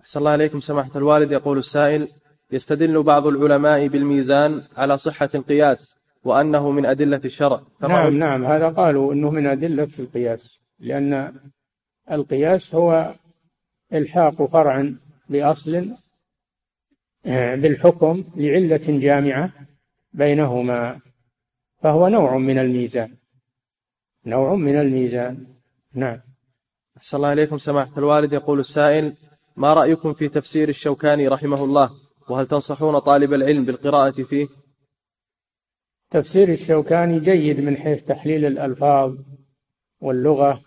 أحسن الله عليكم سماحة الوالد يقول السائل يستدل بعض العلماء بالميزان على صحة القياس وأنه من أدلة الشرع. نعم نعم. هذا قالوا أنه من أدلة القياس. لأن القياس هو إلحاق فرع بأصل آه، بالحكم لعلة جامعة بينهما فهو نوع من الميزان. نوع من الميزان. نعم. أحسن الله إليكم سماحة الوالد. يقول السائل ما رأيكم في تفسير الشوكاني رحمه الله؟ وهل تنصحون طالب العلم بالقراءة فيه؟ تفسير الشوكاني جيد من حيث تحليل الألفاظ واللغة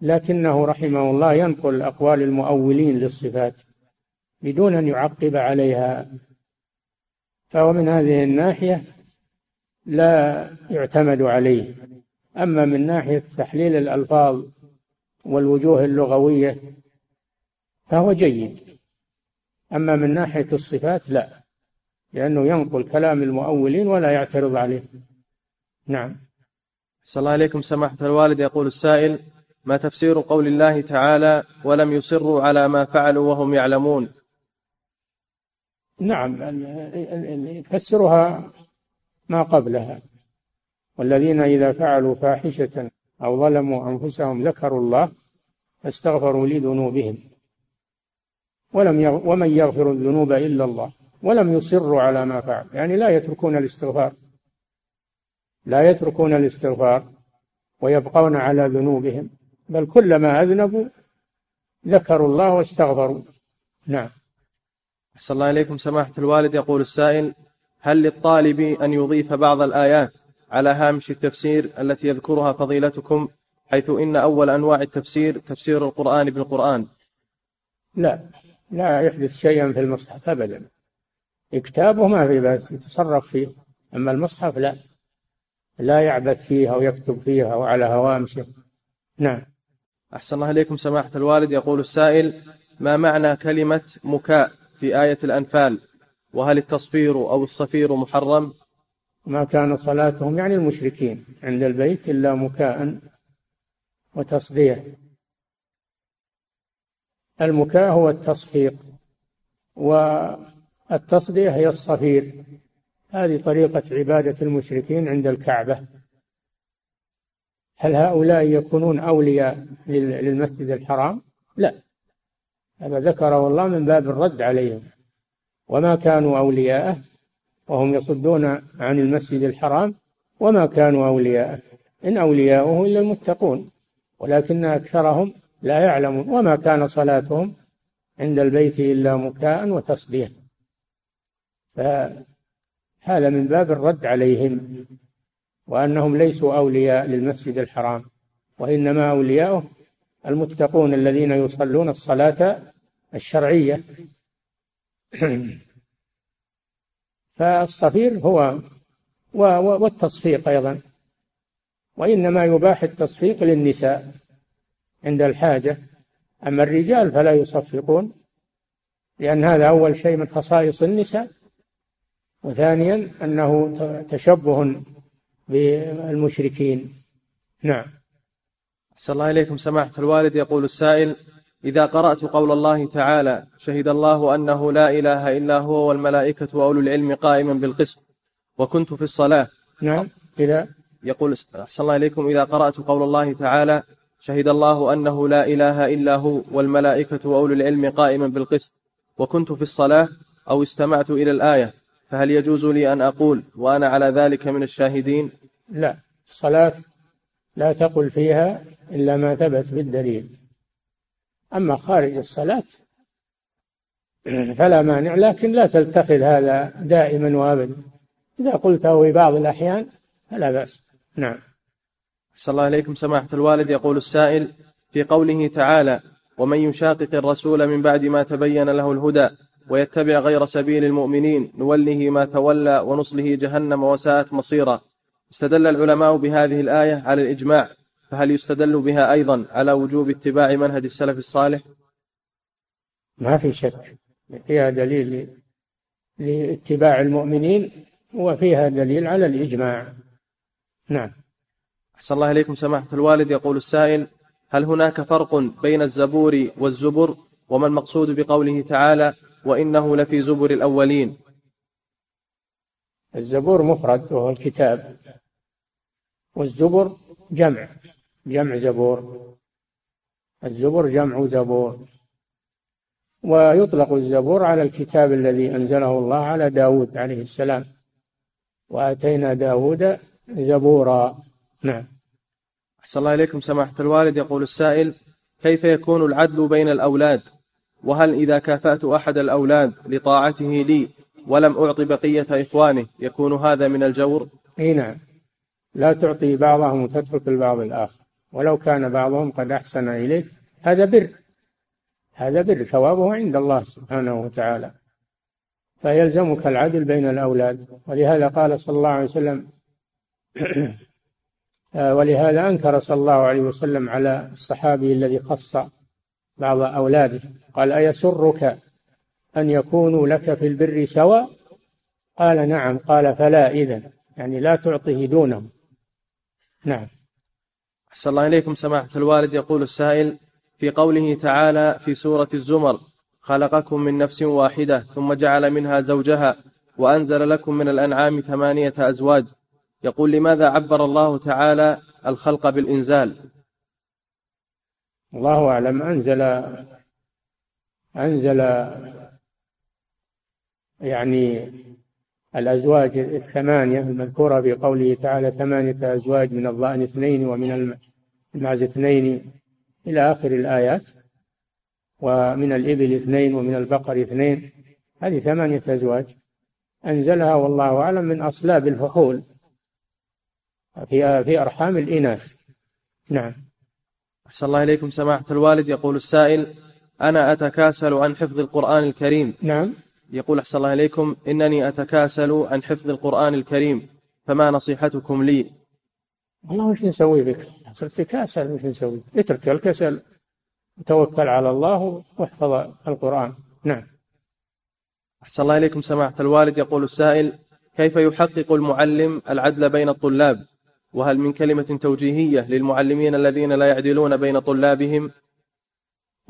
لكنه رحمه الله ينقل أقوال المؤولين للصفات بدون أن يعقب عليها. فهو من هذه الناحية لا يعتمد عليه. أما من ناحية تحليل الألفاظ والوجوه اللغوية فهو جيد. أما من ناحية الصفات لا لأنه ينقل كلام المؤولين ولا يعترض عليه. نعم. صلى الله عليكم سماحة الوالد يقول السائل ما تفسير قول الله تعالى ولم يصروا على ما فعلوا وهم يعلمون. نعم يفسرها ما قبلها. والذين إذا فعلوا فاحشة أو ظلموا أنفسهم ذكروا الله فاستغفروا لذنوبهم. ولم ومن يغفر الذنوب إلا الله ولم يصروا على ما فعل. يعني لا يتركون الاستغفار. لا يتركون الاستغفار ويبقون على ذنوبهم. بل كلما أذنبوا ذكروا الله واستغفروا. نعم. أحسن الله إليكم. سماحة الوالد يقول السائل هل للطالب أن يضيف بعض الآيات على هامش التفسير التي يذكرها فضيلتكم حيث إن أول أنواع التفسير تفسير القرآن بالقرآن؟ لا لا يحدث شيئا في المصحف أبدا. كتابه ما في بأس يتصرف فيه. أما المصحف لا لا يعبث فيها ويكتب فيها وعلى هوامشه. نعم. أحسن الله إليكم سماحة الوالد. يقول السائل ما معنى كلمة مكاء في آية الأنفال؟ وهل التصفير أو الصفير محرم؟ ما كان صلاتهم يعني المشركين عند البيت إلا مكاء وتصدية المكاء هو التصفيق والتصدية هي الصفير. هذه طريقة عبادة المشركين عند الكعبة. هل هؤلاء يكونون أولياء للمسجد الحرام؟ لا. هذا ذكره الله من باب الرد عليهم. وما كانوا أولياءه وهم يصدون عن المسجد الحرام وما كانوا أولياءه. إن أولياؤه إلا المتقون ولكن أكثرهم لا يعلمون. وما كان صلاتهم عند البيت إلا مكاء وتصدية فهذا من باب الرد عليهم. وأنهم ليسوا أولياء للمسجد الحرام وإنما أولياؤه المتقون الذين يصلون الصلاة الشرعية. فالصفير هو والتصفيق أيضا. وإنما يباح التصفيق للنساء عند الحاجة. أما الرجال فلا يصفقون لأن هذا أول شيء من خصائص النساء. وثانيا أنه تشبه بالمشركين. نعم. أحسن الله إليكم. سماحة الوالد يقول السائل إذا قرأت قول الله تعالى شهد الله أنه لا إله إلا هو والملائكة وأولو العلم قائما بالقسط وكنت في الصلاة. نعم. إذا يقول أحسن الله إليكم. إذا قرأت قول الله تعالى شهد الله أنه لا إله إلا هو والملائكة وأولو العلم قائما بالقسط وكنت في الصلاة أو استمعت إلى الآية. فهل يجوز لي أن أقول وأنا على ذلك من الشاهدين؟ لا الصلاة لا تقل فيها إلا ما ثبت بالدليل. أما خارج الصلاة فلا مانع لكن لا تتخذ هذا دائما وأبدا. إذا قلته في بعض الأحيان فلا بأس. نعم. أحسن الله إليكم سماحة الوالد يقول السائل في قوله تعالى ومن يشاقق الرسول من بعد ما تبين له الهدى ويتبع غير سبيل المؤمنين نوله ما تولى ونصله جهنم وساءت مصيرا. استدل العلماء بهذه الآية على الإجماع فهل يستدل بها أيضا على وجوب اتباع منهج السلف الصالح؟ ما في شك. فيها دليل لاتباع المؤمنين وفيها دليل على الإجماع. نعم. أحسن الله إليكم. سماحة الوالد يقول السائل هل هناك فرق بين الزبور والزبر؟ وما المقصود بقوله تعالى وإنه لفي زبر الأولين. الزبور مفرد وهو الكتاب والزبر جمع جمع زبور الزبر جمع زبور. ويطلق الزبور على الكتاب الذي أنزله الله على داود عليه السلام. وآتينا داود زبورا. نعم. أحسن الله إليكم سماحة الوالد. يقول السائل كيف يكون العدل بين الأولاد؟ وهل إذا كافأت أحد الأولاد لطاعته لي ولم أعطي بقية إخوانه يكون هذا من الجور؟ أي نعم. لا تعطي بعضهم وتترك البعض الآخر. ولو كان بعضهم قد أحسن إليك هذا بر. هذا بر. ثوابه عند الله سبحانه وتعالى. فيلزمك العدل بين الأولاد. ولهذا قال صلى الله عليه وسلم ولهذا أنكر صلى الله عليه وسلم على الصحابي الذي خص بعض أولاده قال أيسرك أن يكونوا لك في البر سواء؟ قال نعم. قال فلا إذن. يعني لا تعطيه دونهم. نعم. أحسن الله إليكم. سماحة الوالد يقول السائل في قوله تعالى في سورة الزمر خلقكم من نفس واحدة ثم جعل منها زوجها وأنزل لكم من الأنعام ثمانية أزواج. يقول لماذا عبر الله تعالى الخلق بالإنزال؟ الله أعلم. أنزل أنزل يعني الأزواج الثمانية المذكورة في قوله تعالى ثمانية أزواج من الضأن اثنين ومن المعز اثنين إلى آخر الآيات ومن الإبل اثنين ومن البقر اثنين. هذه ثمانية أزواج أنزلها والله أعلم من أصلاب الفحول في في أرحام الإناث. نعم. أحسن الله إليكم سماحة الوالد. يقول السائل أنا أتكاسل عن حفظ القرآن الكريم. نعم. يقول أحسن الله إليكم إنني أتكاسل عن حفظ القرآن الكريم. فما نصيحتكم لي؟ والله وش نسوي بك؟ صرت تكاسل وش نسوي؟ اترك الكسل وتوكل على الله واحفظ القرآن. نعم. أحسن الله إليكم سماحة الوالد. يقول السائل كيف يحقق المعلم العدل بين الطلاب؟ وهل من كلمة توجيهية للمعلمين الذين لا يعدلون بين طلابهم؟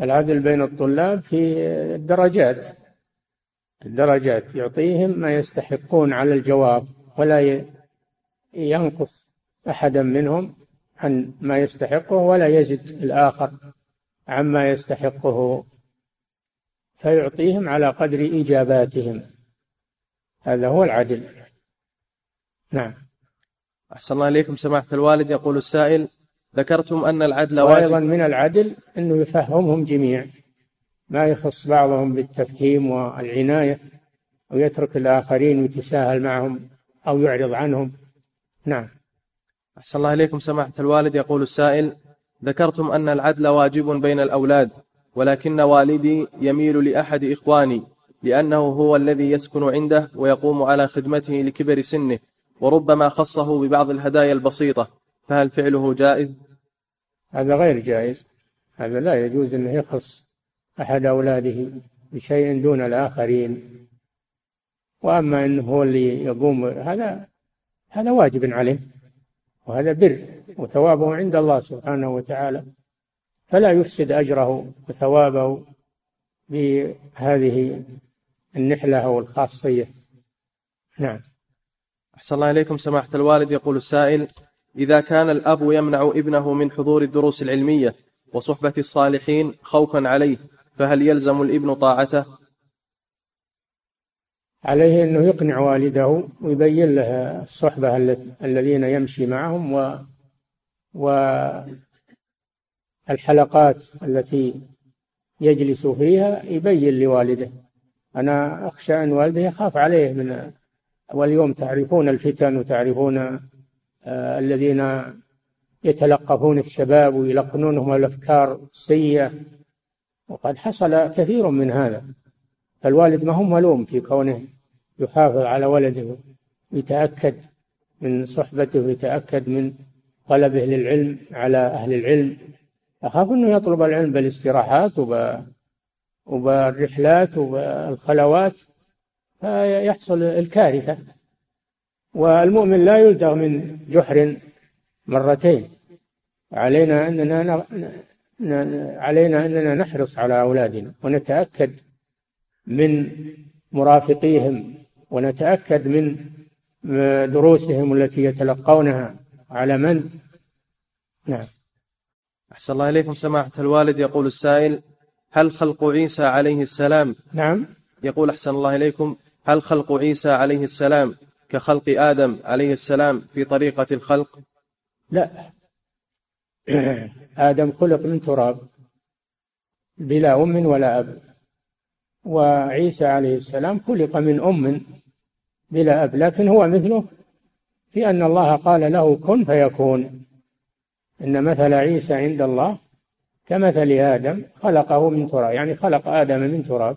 العدل بين الطلاب في الدرجات. الدرجات يعطيهم ما يستحقون على الجواب ولا ينقص أحدا منهم عن ما يستحقه ولا يزد الآخر عما يستحقه. فيعطيهم على قدر إجاباتهم. هذا هو العدل. نعم. أحسن الله إليكم سماحة الوالد. يقول السائل ذكرتم أن العدل واجب. وأيضا من العدل أنه يفهمهم جميع ما يخص بعضهم بالتفهيم والعناية ويترك الآخرين ويتساهل معهم أو يعرض عنهم. نعم. أحسن الله إليكم سماحة الوالد. يقول السائل ذكرتم أن العدل واجب بين الأولاد ولكن والدي يميل لأحد إخواني لأنه هو الذي يسكن عنده ويقوم على خدمته لكبر سنه. وربما خصه ببعض الهدايا البسيطة فهل فعله جائز؟ هذا غير جائز. هذا لا يجوز أنه يخص أحد أولاده بشيء دون الآخرين. وأما أنه هو اللي يقوم هذا هذا واجب عليه وهذا بر وثوابه عند الله سبحانه وتعالى. فلا يفسد أجره وثوابه بهذه النحلة أو الخاصية. نعم. أحسن الله إليكم سماحة الوالد يقول السائل إذا كان الأب يمنع ابنه من حضور الدروس العلمية وصحبة الصالحين خوفا عليه فهل يلزم الابن طاعته؟ عليه أنه يقنع والده ويبين له الصحبة الذين يمشي معهم و والحلقات التي يجلس فيها يبين لوالده أنا أخشى أن والده يخاف عليه من واليوم تعرفون الفتن وتعرفون آه الذين يتلقفون الشباب ويلقنونهم الأفكار السيئة. وقد حصل كثير من هذا. فالوالد ما هو ملوم في كونه يحافظ على ولده يتأكد من صحبته ويتأكد من طلبه للعلم على أهل العلم. أخاف أنه يطلب العلم بالاستراحات وب... وبالرحلات وبالخلوات. فيحصل الكارثة. والمؤمن لا يلدغ من جحر مرتين. علينا أننا علينا أننا نحرص على أولادنا ونتأكد من مرافقيهم ونتأكد من دروسهم التي يتلقونها على من. نعم. أحسن الله إليكم سماحة الوالد. يقول السائل هل خلق عيسى عليه السلام؟ نعم. يقول أحسن الله إليكم. هل خلق عيسى عليه السلام كخلق آدم عليه السلام في طريقة الخلق؟ لا. آدم خلق من تراب بلا أم ولا أب. وعيسى عليه السلام خلق من أم بلا أب لكن هو مثله في أن الله قال له كن فيكون. إن مثل عيسى عند الله كمثل آدم خلقه من تراب يعني خلق آدم من تراب.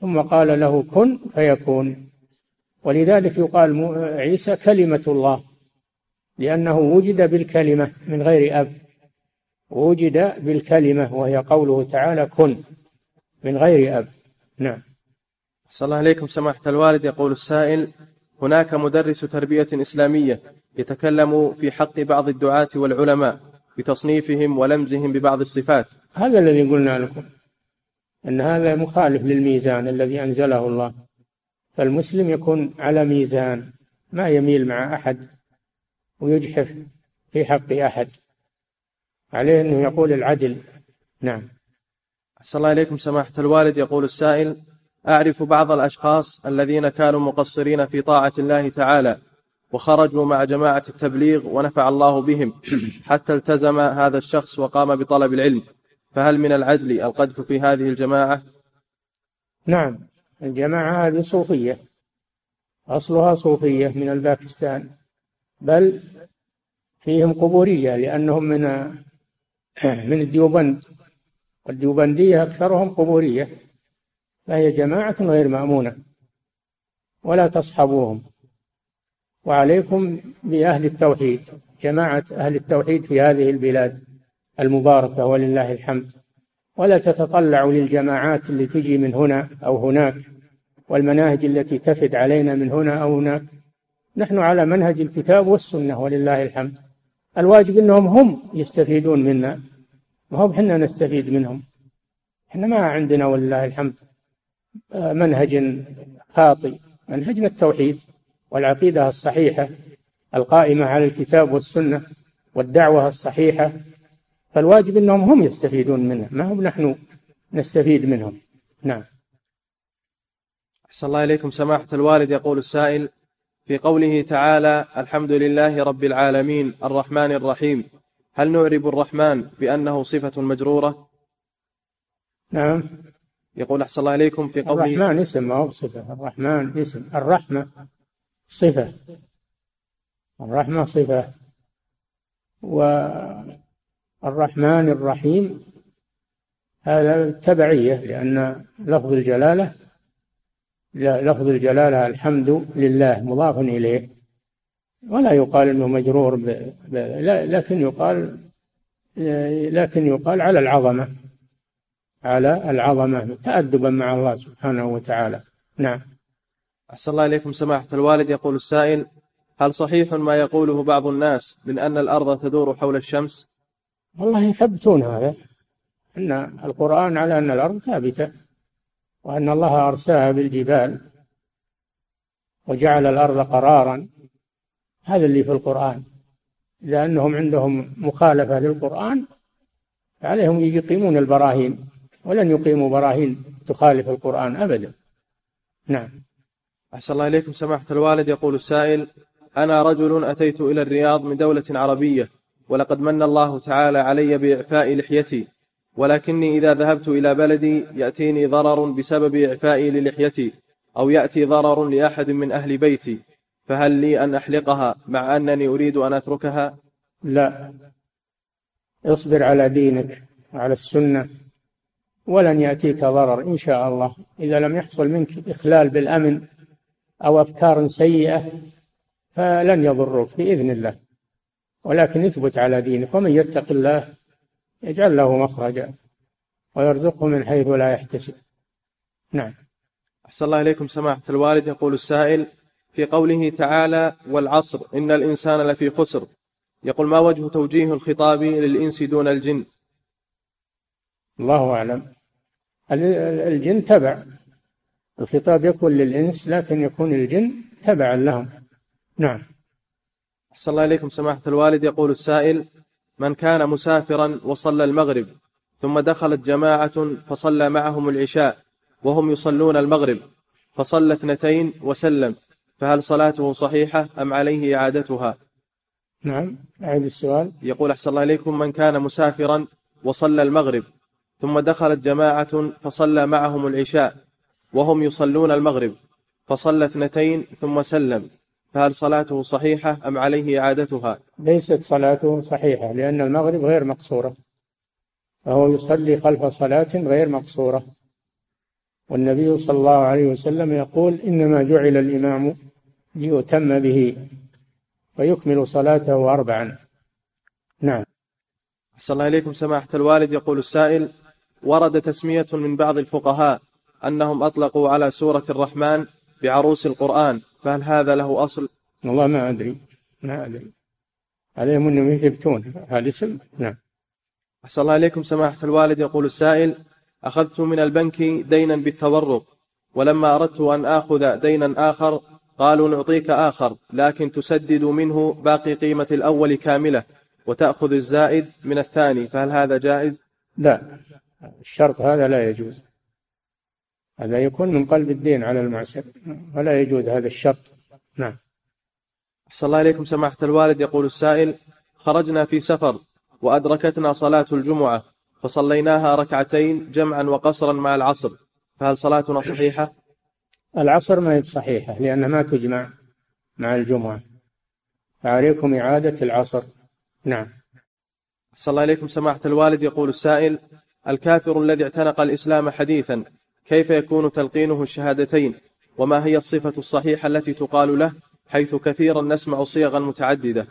ثم قال له كن فيكون. ولذلك يقال عيسى كلمة الله لأنه وجد بالكلمة من غير أب. وجد بالكلمة وهي قوله تعالى كن من غير أب. نعم. أحسن الله عليكم سماحة الوالد. يقول السائل هناك مدرس تربية إسلامية يتكلم في حق بعض الدعاة والعلماء بتصنيفهم ولمزهم ببعض الصفات. هذا الذي قلنا لكم. أن هذا مخالف للميزان الذي أنزله الله. فالمسلم يكون على ميزان ما يميل مع أحد ويجحف في حق أحد. عليه أنه يقول العدل. نعم. أحسن الله إليكم سماحة الوالد. يقول السائل أعرف بعض الأشخاص الذين كانوا مقصرين في طاعة الله تعالى وخرجوا مع جماعة التبليغ ونفع الله بهم حتى التزم هذا الشخص وقام بطلب العلم. فهل من العدل القذف في هذه الجماعة؟ نعم الجماعة هذه صوفية. أصلها صوفية من الباكستان. بل فيهم قبورية لأنهم من من الديوبند. والديوبندية أكثرهم قبورية. فهي جماعة غير مأمونة. ولا تصحبوهم. وعليكم بأهل التوحيد جماعة أهل التوحيد في هذه البلاد. المباركة ولله الحمد. ولا تتطلعوا للجماعات اللي تجي من هنا أو هناك والمناهج التي تفد علينا من هنا أو هناك. نحن على منهج الكتاب والسنة ولله الحمد. الواجب أنهم هم يستفيدون منا. ما هو إحنا نستفيد منهم. إحنا ما عندنا ولله الحمد. منهج خاطئ. منهجنا التوحيد والعقيدة الصحيحة القائمة على الكتاب والسنة والدعوة الصحيحة فالواجب أنهم هم يستفيدون منه. ما هم نحن نستفيد منهم. نعم. أحسن الله إليكم. سماحة الوالد يقول السائل في قوله تعالى الحمد لله رب العالمين الرحمن الرحيم. هل نعرب الرحمن بأنه صفة مجرورة؟ نعم. يقول أحسن الله إليكم. في قوله الرحمن اسم ما هو صفة؟ الرحمن اسم. الرحمة صفة. الرحمة صفة. والرحمن الرحيم. هذا تبعية لأن لفظ الجلالة لفظ الجلالة الحمد لله مضاف إليه. ولا يقال إنه مجرور ب... ب... لكن يقال لكن يقال على العظمة على العظمة تادبا مع الله سبحانه وتعالى. نعم. أحسن الله إليكم سماحة الوالد. يقول السائل هل صحيح ما يقوله بعض الناس من أن الأرض تدور حول الشمس؟ والله يثبتون هذا. أن القرآن على أن الأرض ثابتة وأن الله أرساها بالجبال وجعل الأرض قرارا. هذا اللي في القرآن. إذا أنهم عندهم مخالفة للقرآن فعليهم يقيمون البراهين. ولن يقيموا براهين تخالف القرآن أبدا. نعم. أحسن الله إليكم. سماحة الوالد يقول السائل أنا رجل أتيت إلى الرياض من دولة عربية. ولقد من الله تعالى علي بإعفاء لحيتي ولكني إذا ذهبت إلى بلدي يأتيني ضرر بسبب إعفائي للحيتي أو يأتي ضرر لأحد من أهل بيتي فهل لي أن أحلقها مع أنني أريد أن أتركها؟ لا. اصبر على دينك وعلى السنة ولن يأتيك ضرر إن شاء الله. إذا لم يحصل منك إخلال بالأمن أو أفكار سيئة فلن يضرك بإذن الله. ولكن اثبت على دينك ومن يتق الله يجعل له مخرجا ويرزقه من حيث لا يحتسب. نعم. أحسن الله إليكم. سماحة الوالد يقول السائل في قوله تعالى والعصر إن الإنسان لفي خسر. يقول ما وجه توجيه الخطاب للإنس دون الجن؟ الله أعلم. الجن تبع. الخطاب يكون للإنس لكن يكون الجن تبعا لهم. نعم. أحسن الله إليكم سماحة الوالد. يقول السائل من كان مسافرا وصلى المغرب ثم دخلت جماعة فصلى معهم العشاء وهم يصلون المغرب فصلى اثنتين وسلم فهل صلاته صحيحة أم عليه إعادتها؟ نعم أعيد السؤال. يقول أحسن الله إليكم من كان مسافرا وصلى المغرب ثم دخلت جماعة فصلى معهم العشاء وهم يصلون المغرب فصلى اثنتين ثم سلم فهل صلاته صحيحة أم عليه إعادتها ليست صلاته صحيحة لأن المغرب غير مقصورة. فهو يصلي خلف صلاة غير مقصورة. والنبي صلى الله عليه وسلم يقول إنما جعل الإمام ليؤتم به ويكمل صلاته أربعا. نعم. أحسن الله إليكم سماحة الوالد. يقول السائل ورد تسمية من بعض الفقهاء أنهم أطلقوا على سورة الرحمن بعروس القرآن فهل هذا له أصل؟ والله ما أدري ما أدري عليهم أنهم يثبتون هذا اسم نعم أحسن الله إليكم سماحة الوالد يقول السائل أخذت من البنك دينا بالتورق ولما أردت أن آخذ دينا آخر قالوا نعطيك آخر لكن تسدد منه باقي قيمة الأول كاملة وتأخذ الزائد من الثاني فهل هذا جائز؟ لا الشرط هذا لا يجوز هذا يكون من قلب الدين على المعسر ولا يجوز هذا الشرط. نعم. أحسن الله إليكم سماحة الوالد. يقول السائل خرجنا في سفر وأدركتنا صلاة الجمعة فصليناها ركعتين جمعا وقصرا مع العصر. فهل صلاتنا صحيحة؟ العصر ما هي صحيحة لأنها ما تجمع مع الجمعة. فعليكم إعادة العصر. نعم. أحسن الله إليكم سماحة الوالد. يقول السائل الكافر الذي اعتنق الإسلام حديثا كيف يكون تلقينه الشهادتين؟ وما هي الصفة الصحيحة التي تقال له حيث كثيرا نسمع صيغا متعددة؟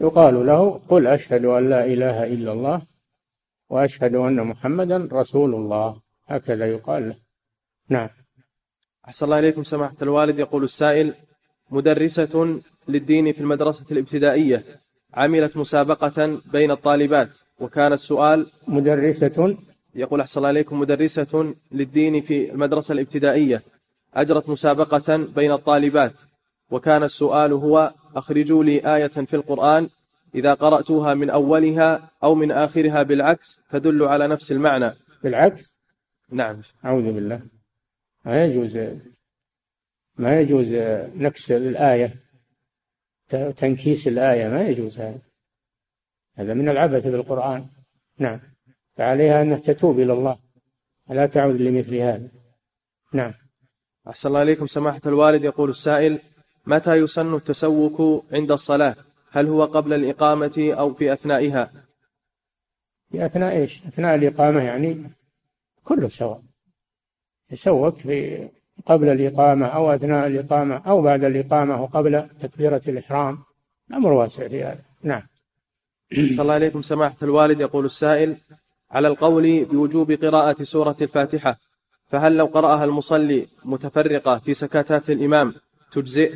يقال له قل أشهد أن لا إله إلا الله وأشهد أن محمدا رسول الله. هكذا يقال له. نعم. أحسن الله إليكم. سماحة الوالد يقول السائل مدرسة للدين في المدرسة الابتدائية عملت مسابقة بين الطالبات وكان السؤال مدرسة يقول أحسن الله إليكم مدرسة للدين في المدرسة الابتدائية أجرت مسابقة بين الطالبات وكان السؤال هو أخرجوا لي آية في القرآن إذا قرأتوها من أولها أو من آخرها بالعكس تدل على نفس المعنى. بالعكس؟ نعم. أعوذ بالله. ما يجوز ما يجوز نكس الآية تنكيس الآية ما يجوز هذا. هذا من العبث بالقرآن. نعم. فعليها أن تتوب إلى الله. لا تعود لمثل هذا. نعم. أحسن الله إليكم. سماحة الوالد يقول السائل متى يسن التسوك عند الصلاة؟ هل هو قبل الإقامة أو في أثنائها؟ في أثناء إيش؟ أثناء الإقامة يعني كله سواء. تسوك في قبل الإقامة أو أثناء الإقامة أو بعد الإقامة وقبل تكبيرة الإحرام. أمر واسع في هذا. نعم. صلى الله عليكم سماحة الوالد يقول السائل على القول بوجوب قراءة سورة الفاتحة فهل لو قرأها المصلي متفرقة في سكتات الإمام تجزئ؟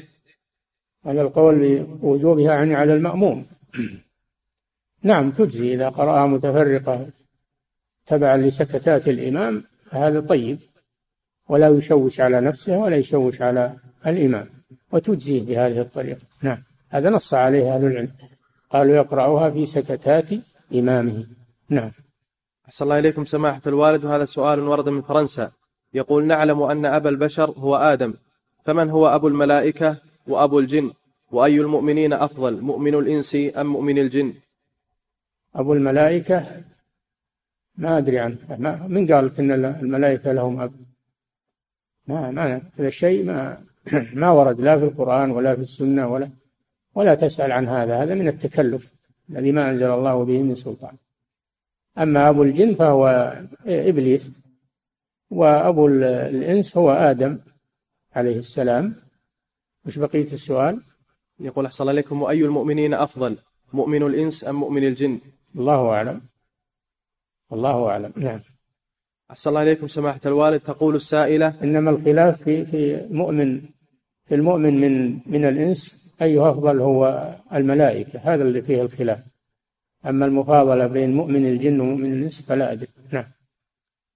على القول بوجوبها يعني على المأموم. نعم تجزي إذا قرأها متفرقة تبعا لسكتات الإمام فهذا طيب ولا يشوش على نفسه ولا يشوش على الإمام وتجزيه بهذه الطريقة. نعم هذا نص عليه أهل العلم. قالوا يقرأها في سكتات إمامه. نعم. أحسن الله إليكم سماحة الوالد وهذا سؤال ورد من فرنسا. يقول نعلم أن أبا البشر هو آدم. فمن هو أبو الملائكة وأبو الجن؟ وأي المؤمنين أفضل مؤمن الإنس أم مؤمن الجن؟ أبو الملائكة؟ ما أدري عنه. ما من قال إن الملائكة لهم أب؟ ما ما هذا الشيء ما ما ورد لا في القرآن ولا في السنة ولا ولا تسأل عن هذا. هذا من التكلف الذي ما أنزل الله به من سلطان. أما أبو الجن فهو إبليس وأبو الإنس هو آدم عليه السلام. وش بقية السؤال؟ يقول أحسن عليكم وأي المؤمنين أفضل مؤمن الإنس أم مؤمن الجن؟ الله أعلم. الله أعلم. نعم. أحسن الله إليكم سماحة الوالد تقول السائلة إنما الخلاف في في مؤمن في المؤمن من من الإنس أيه أفضل هو الملائكة هذا اللي فيه الخلاف. أما المفاضلة بين مؤمن الجن ومؤمن الإنس فلا أدري. نعم.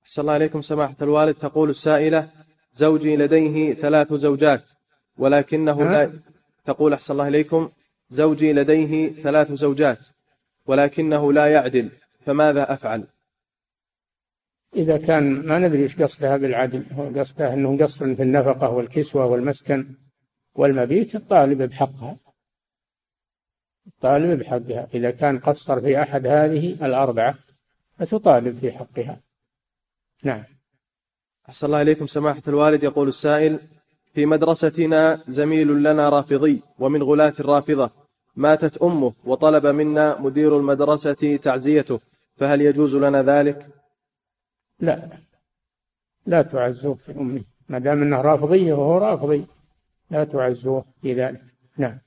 أحسن الله إليكم سماحة الوالد. تقول السائلة زوجي لديه ثلاث زوجات ولكنه لا تقول أحسن الله إليكم زوجي لديه ثلاث زوجات ولكنه لا يعدل فماذا أفعل؟ إذا كان ما ندري إيش قصدها بالعدل. هو قصدها أنه قصر في النفقة والكسوة والمسكن والمبيت الطالب بحقها. الطالب بحقها. إذا كان قصر في أحد هذه الأربعة فتطالب في حقها. نعم. أحسن الله إليكم سماحة الوالد. يقول السائل في مدرستنا زميل لنا رافضي ومن غلاة الرافضة. ماتت أمه وطلب منا مدير المدرسة تعزيته. فهل يجوز لنا ذلك؟ لا. لا تعزوه في أمه. ما دام أنه رافضي وهو رافضي. لا تعزوه في ذلك. نعم.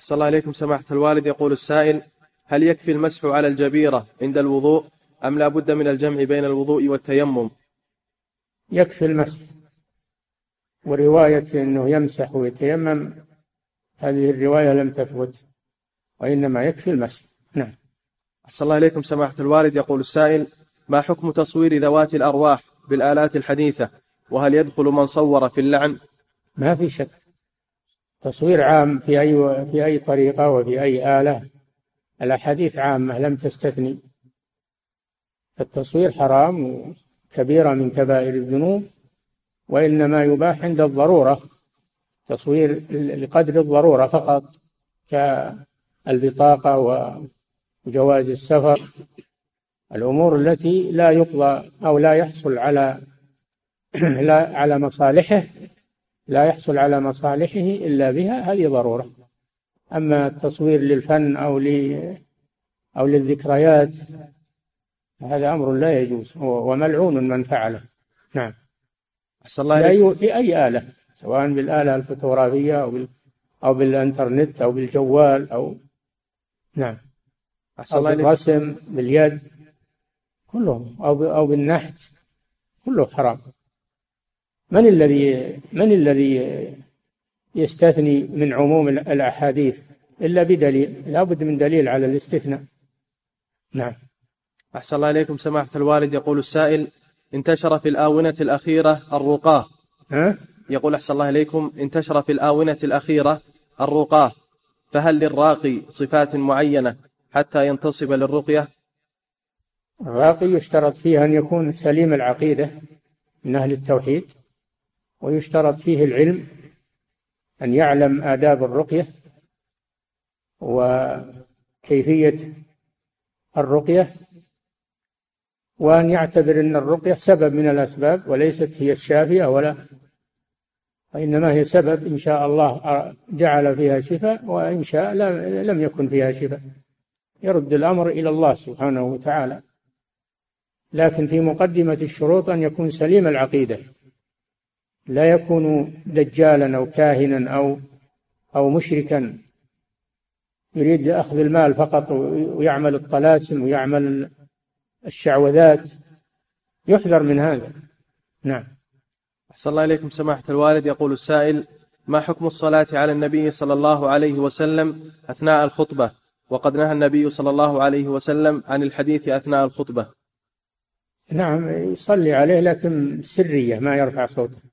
أحسن الله إليكم سماحة الوالد. يقول السائل هل يكفي المسح على الجبيرة عند الوضوء أم لا بد من الجمع بين الوضوء والتيمم؟ يكفي المسح. ورواية أنه يمسح ويتيمم هذه الرواية لم تثبت وإنما يكفي المسح. نعم. أحسن الله إليكم سماحة الوالد. يقول السائل ما حكم تصوير ذوات الأرواح بالآلات الحديثة؟ وهل يدخل من صور في اللعن؟ ما في شك. تصوير عام في أي في أي طريقة وفي أي آلة. الأحاديث عامة لم تستثني. التصوير حرام وكبيرة من كبائر الذنوب وإنما يباح عند الضرورة. تصوير لقدر الضرورة فقط كالبطاقة وجواز السفر. الأمور التي لا يقضى أو لا يحصل على لا على مصالحه لا يحصل على مصالحه إلا بها هذه ضرورة. أما التصوير للفن أو أو للذكريات هذا أمر لا يجوز وملعون من فعله. نعم. أحسن الله في في أي آلة سواء بالآلة الفوتوغرافية أو بال أو بالإنترنت أو بالجوال أو نعم. أحسن أو بالرسم باليد كلهم أو أو بالنحت كله حرام. من الذي من الذي يستثني من عموم الأحاديث؟ إلا بدليل لا بد من دليل على الاستثناء. نعم. أحسن الله إليكم. سماحة الوالد يقول السائل انتشر في الآونة الأخيرة الرقاة. ها؟ يقول أحسن الله إليكم انتشر في الآونة الأخيرة الرقاة. فهل للراقي صفات معينة حتى ينتصب للرقية؟ الراقي يشترط فيه أن يكون سليم العقيدة من أهل التوحيد. ويشترط فيه العلم أن يعلم آداب الرقية وكيفية الرقية وأن يعتبر أن الرقية سبب من الأسباب وليست هي الشافية ولا وإنما هي سبب إن شاء الله جعل فيها شفاء وإن شاء لم يكن فيها شفاء. يرد الأمر إلى الله سبحانه وتعالى. لكن في مقدمة الشروط أن يكون سليم العقيدة. لا يكون دجالا أو كاهنا أو أو مشركا. يريد أخذ المال فقط ويعمل الطلاسم ويعمل الشعوذات. يحذر من هذا. نعم. أحسن الله إليكم سماحة الوالد. يقول السائل ما حكم الصلاة على النبي صلى الله عليه وسلم أثناء الخطبة؟ وقد نهى النبي صلى الله عليه وسلم عن الحديث أثناء الخطبة. نعم يصلي عليه لكن سرية ما يرفع صوته.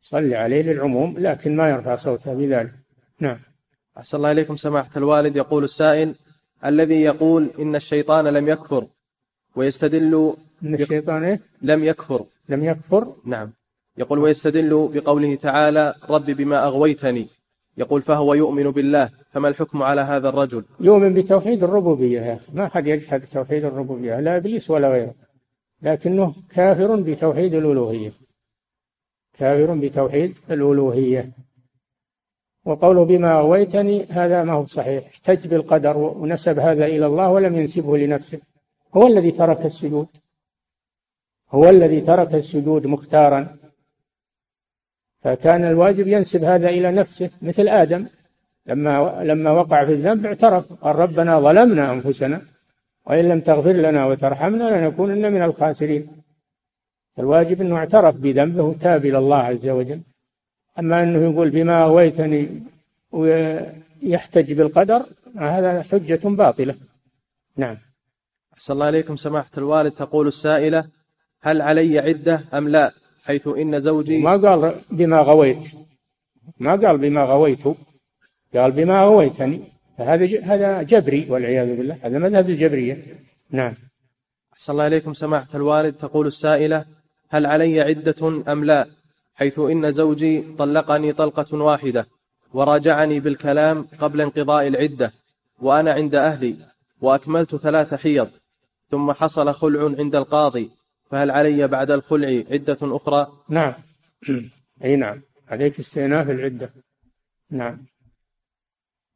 صلي عليه للعموم لكن ما يرفع صوته بذلك. نعم. أحسن الله إليكم سماحة الوالد. يقول السائل الذي يقول إن الشيطان لم يكفر ويستدل إن الشيطان إيه؟ لم يكفر. لم يكفر؟ نعم. يقول ويستدل بقوله تعالى رب بما أغويتني. يقول فهو يؤمن بالله فما الحكم على هذا الرجل؟ يؤمن بتوحيد الربوبية يا أخي. ما أحد يجحد توحيد الربوبية لا إبليس ولا غيره. لكنه كافر بتوحيد الألوهية. كافر بتوحيد الألوهية. وقوله بما أغويتني هذا ما هو صحيح. احتج بالقدر ونسب هذا إلى الله ولم ينسبه لنفسه. هو الذي ترك السجود. هو الذي ترك السجود مختارا. فكان الواجب ينسب هذا إلى نفسه مثل آدم. لما لما وقع في الذنب اعترف. قال ربنا ظلمنا أنفسنا وإن لم تغفر لنا وترحمنا لنكونن من الخاسرين. الواجب أنه اعترف بذنبه وتاب إلى الله عز وجل. أما أنه يقول بما أغويتني ويحتج بالقدر هذا حجة باطلة. نعم. أحسن الله إليكم سماحة الوالد. تقول السائلة هل علي عدة أم لا؟ حيث إن زوجي ما قال بما غويت. ما قال بما غويت. قال بما غويتني فهذا هذا جبري والعياذ بالله. هذا مذهب الجبرية. نعم. أحسن الله إليكم سماحة الوالد. تقول السائلة هل علي عدة أم لا؟ حيث إن زوجي طلقني طلقة واحدة وراجعني بالكلام قبل انقضاء العدة وأنا عند أهلي وأكملت ثلاث حيض ثم حصل خلع عند القاضي فهل علي بعد الخلع عدة أخرى؟ نعم. أي نعم. عليك استئناف العدة. نعم.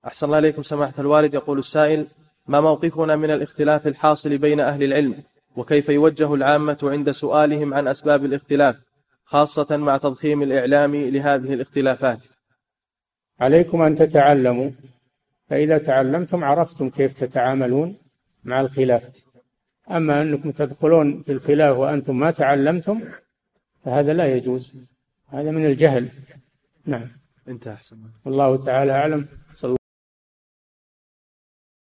أحسن الله إليكم سماحة الوالد. يقول السائل ما موقفنا من الاختلاف الحاصل بين أهل العلم؟ وكيف يوجه العامة عند سؤالهم عن أسباب الاختلاف خاصة مع تضخيم الإعلام لهذه الاختلافات. عليكم أن تتعلموا. فإذا تعلمتم عرفتم كيف تتعاملون مع الخلاف. أما أنكم تدخلون في الخلاف وأنتم ما تعلمتم فهذا لا يجوز. هذا من الجهل. نعم. انتهى أحسن الله. تعالى أعلم. صلى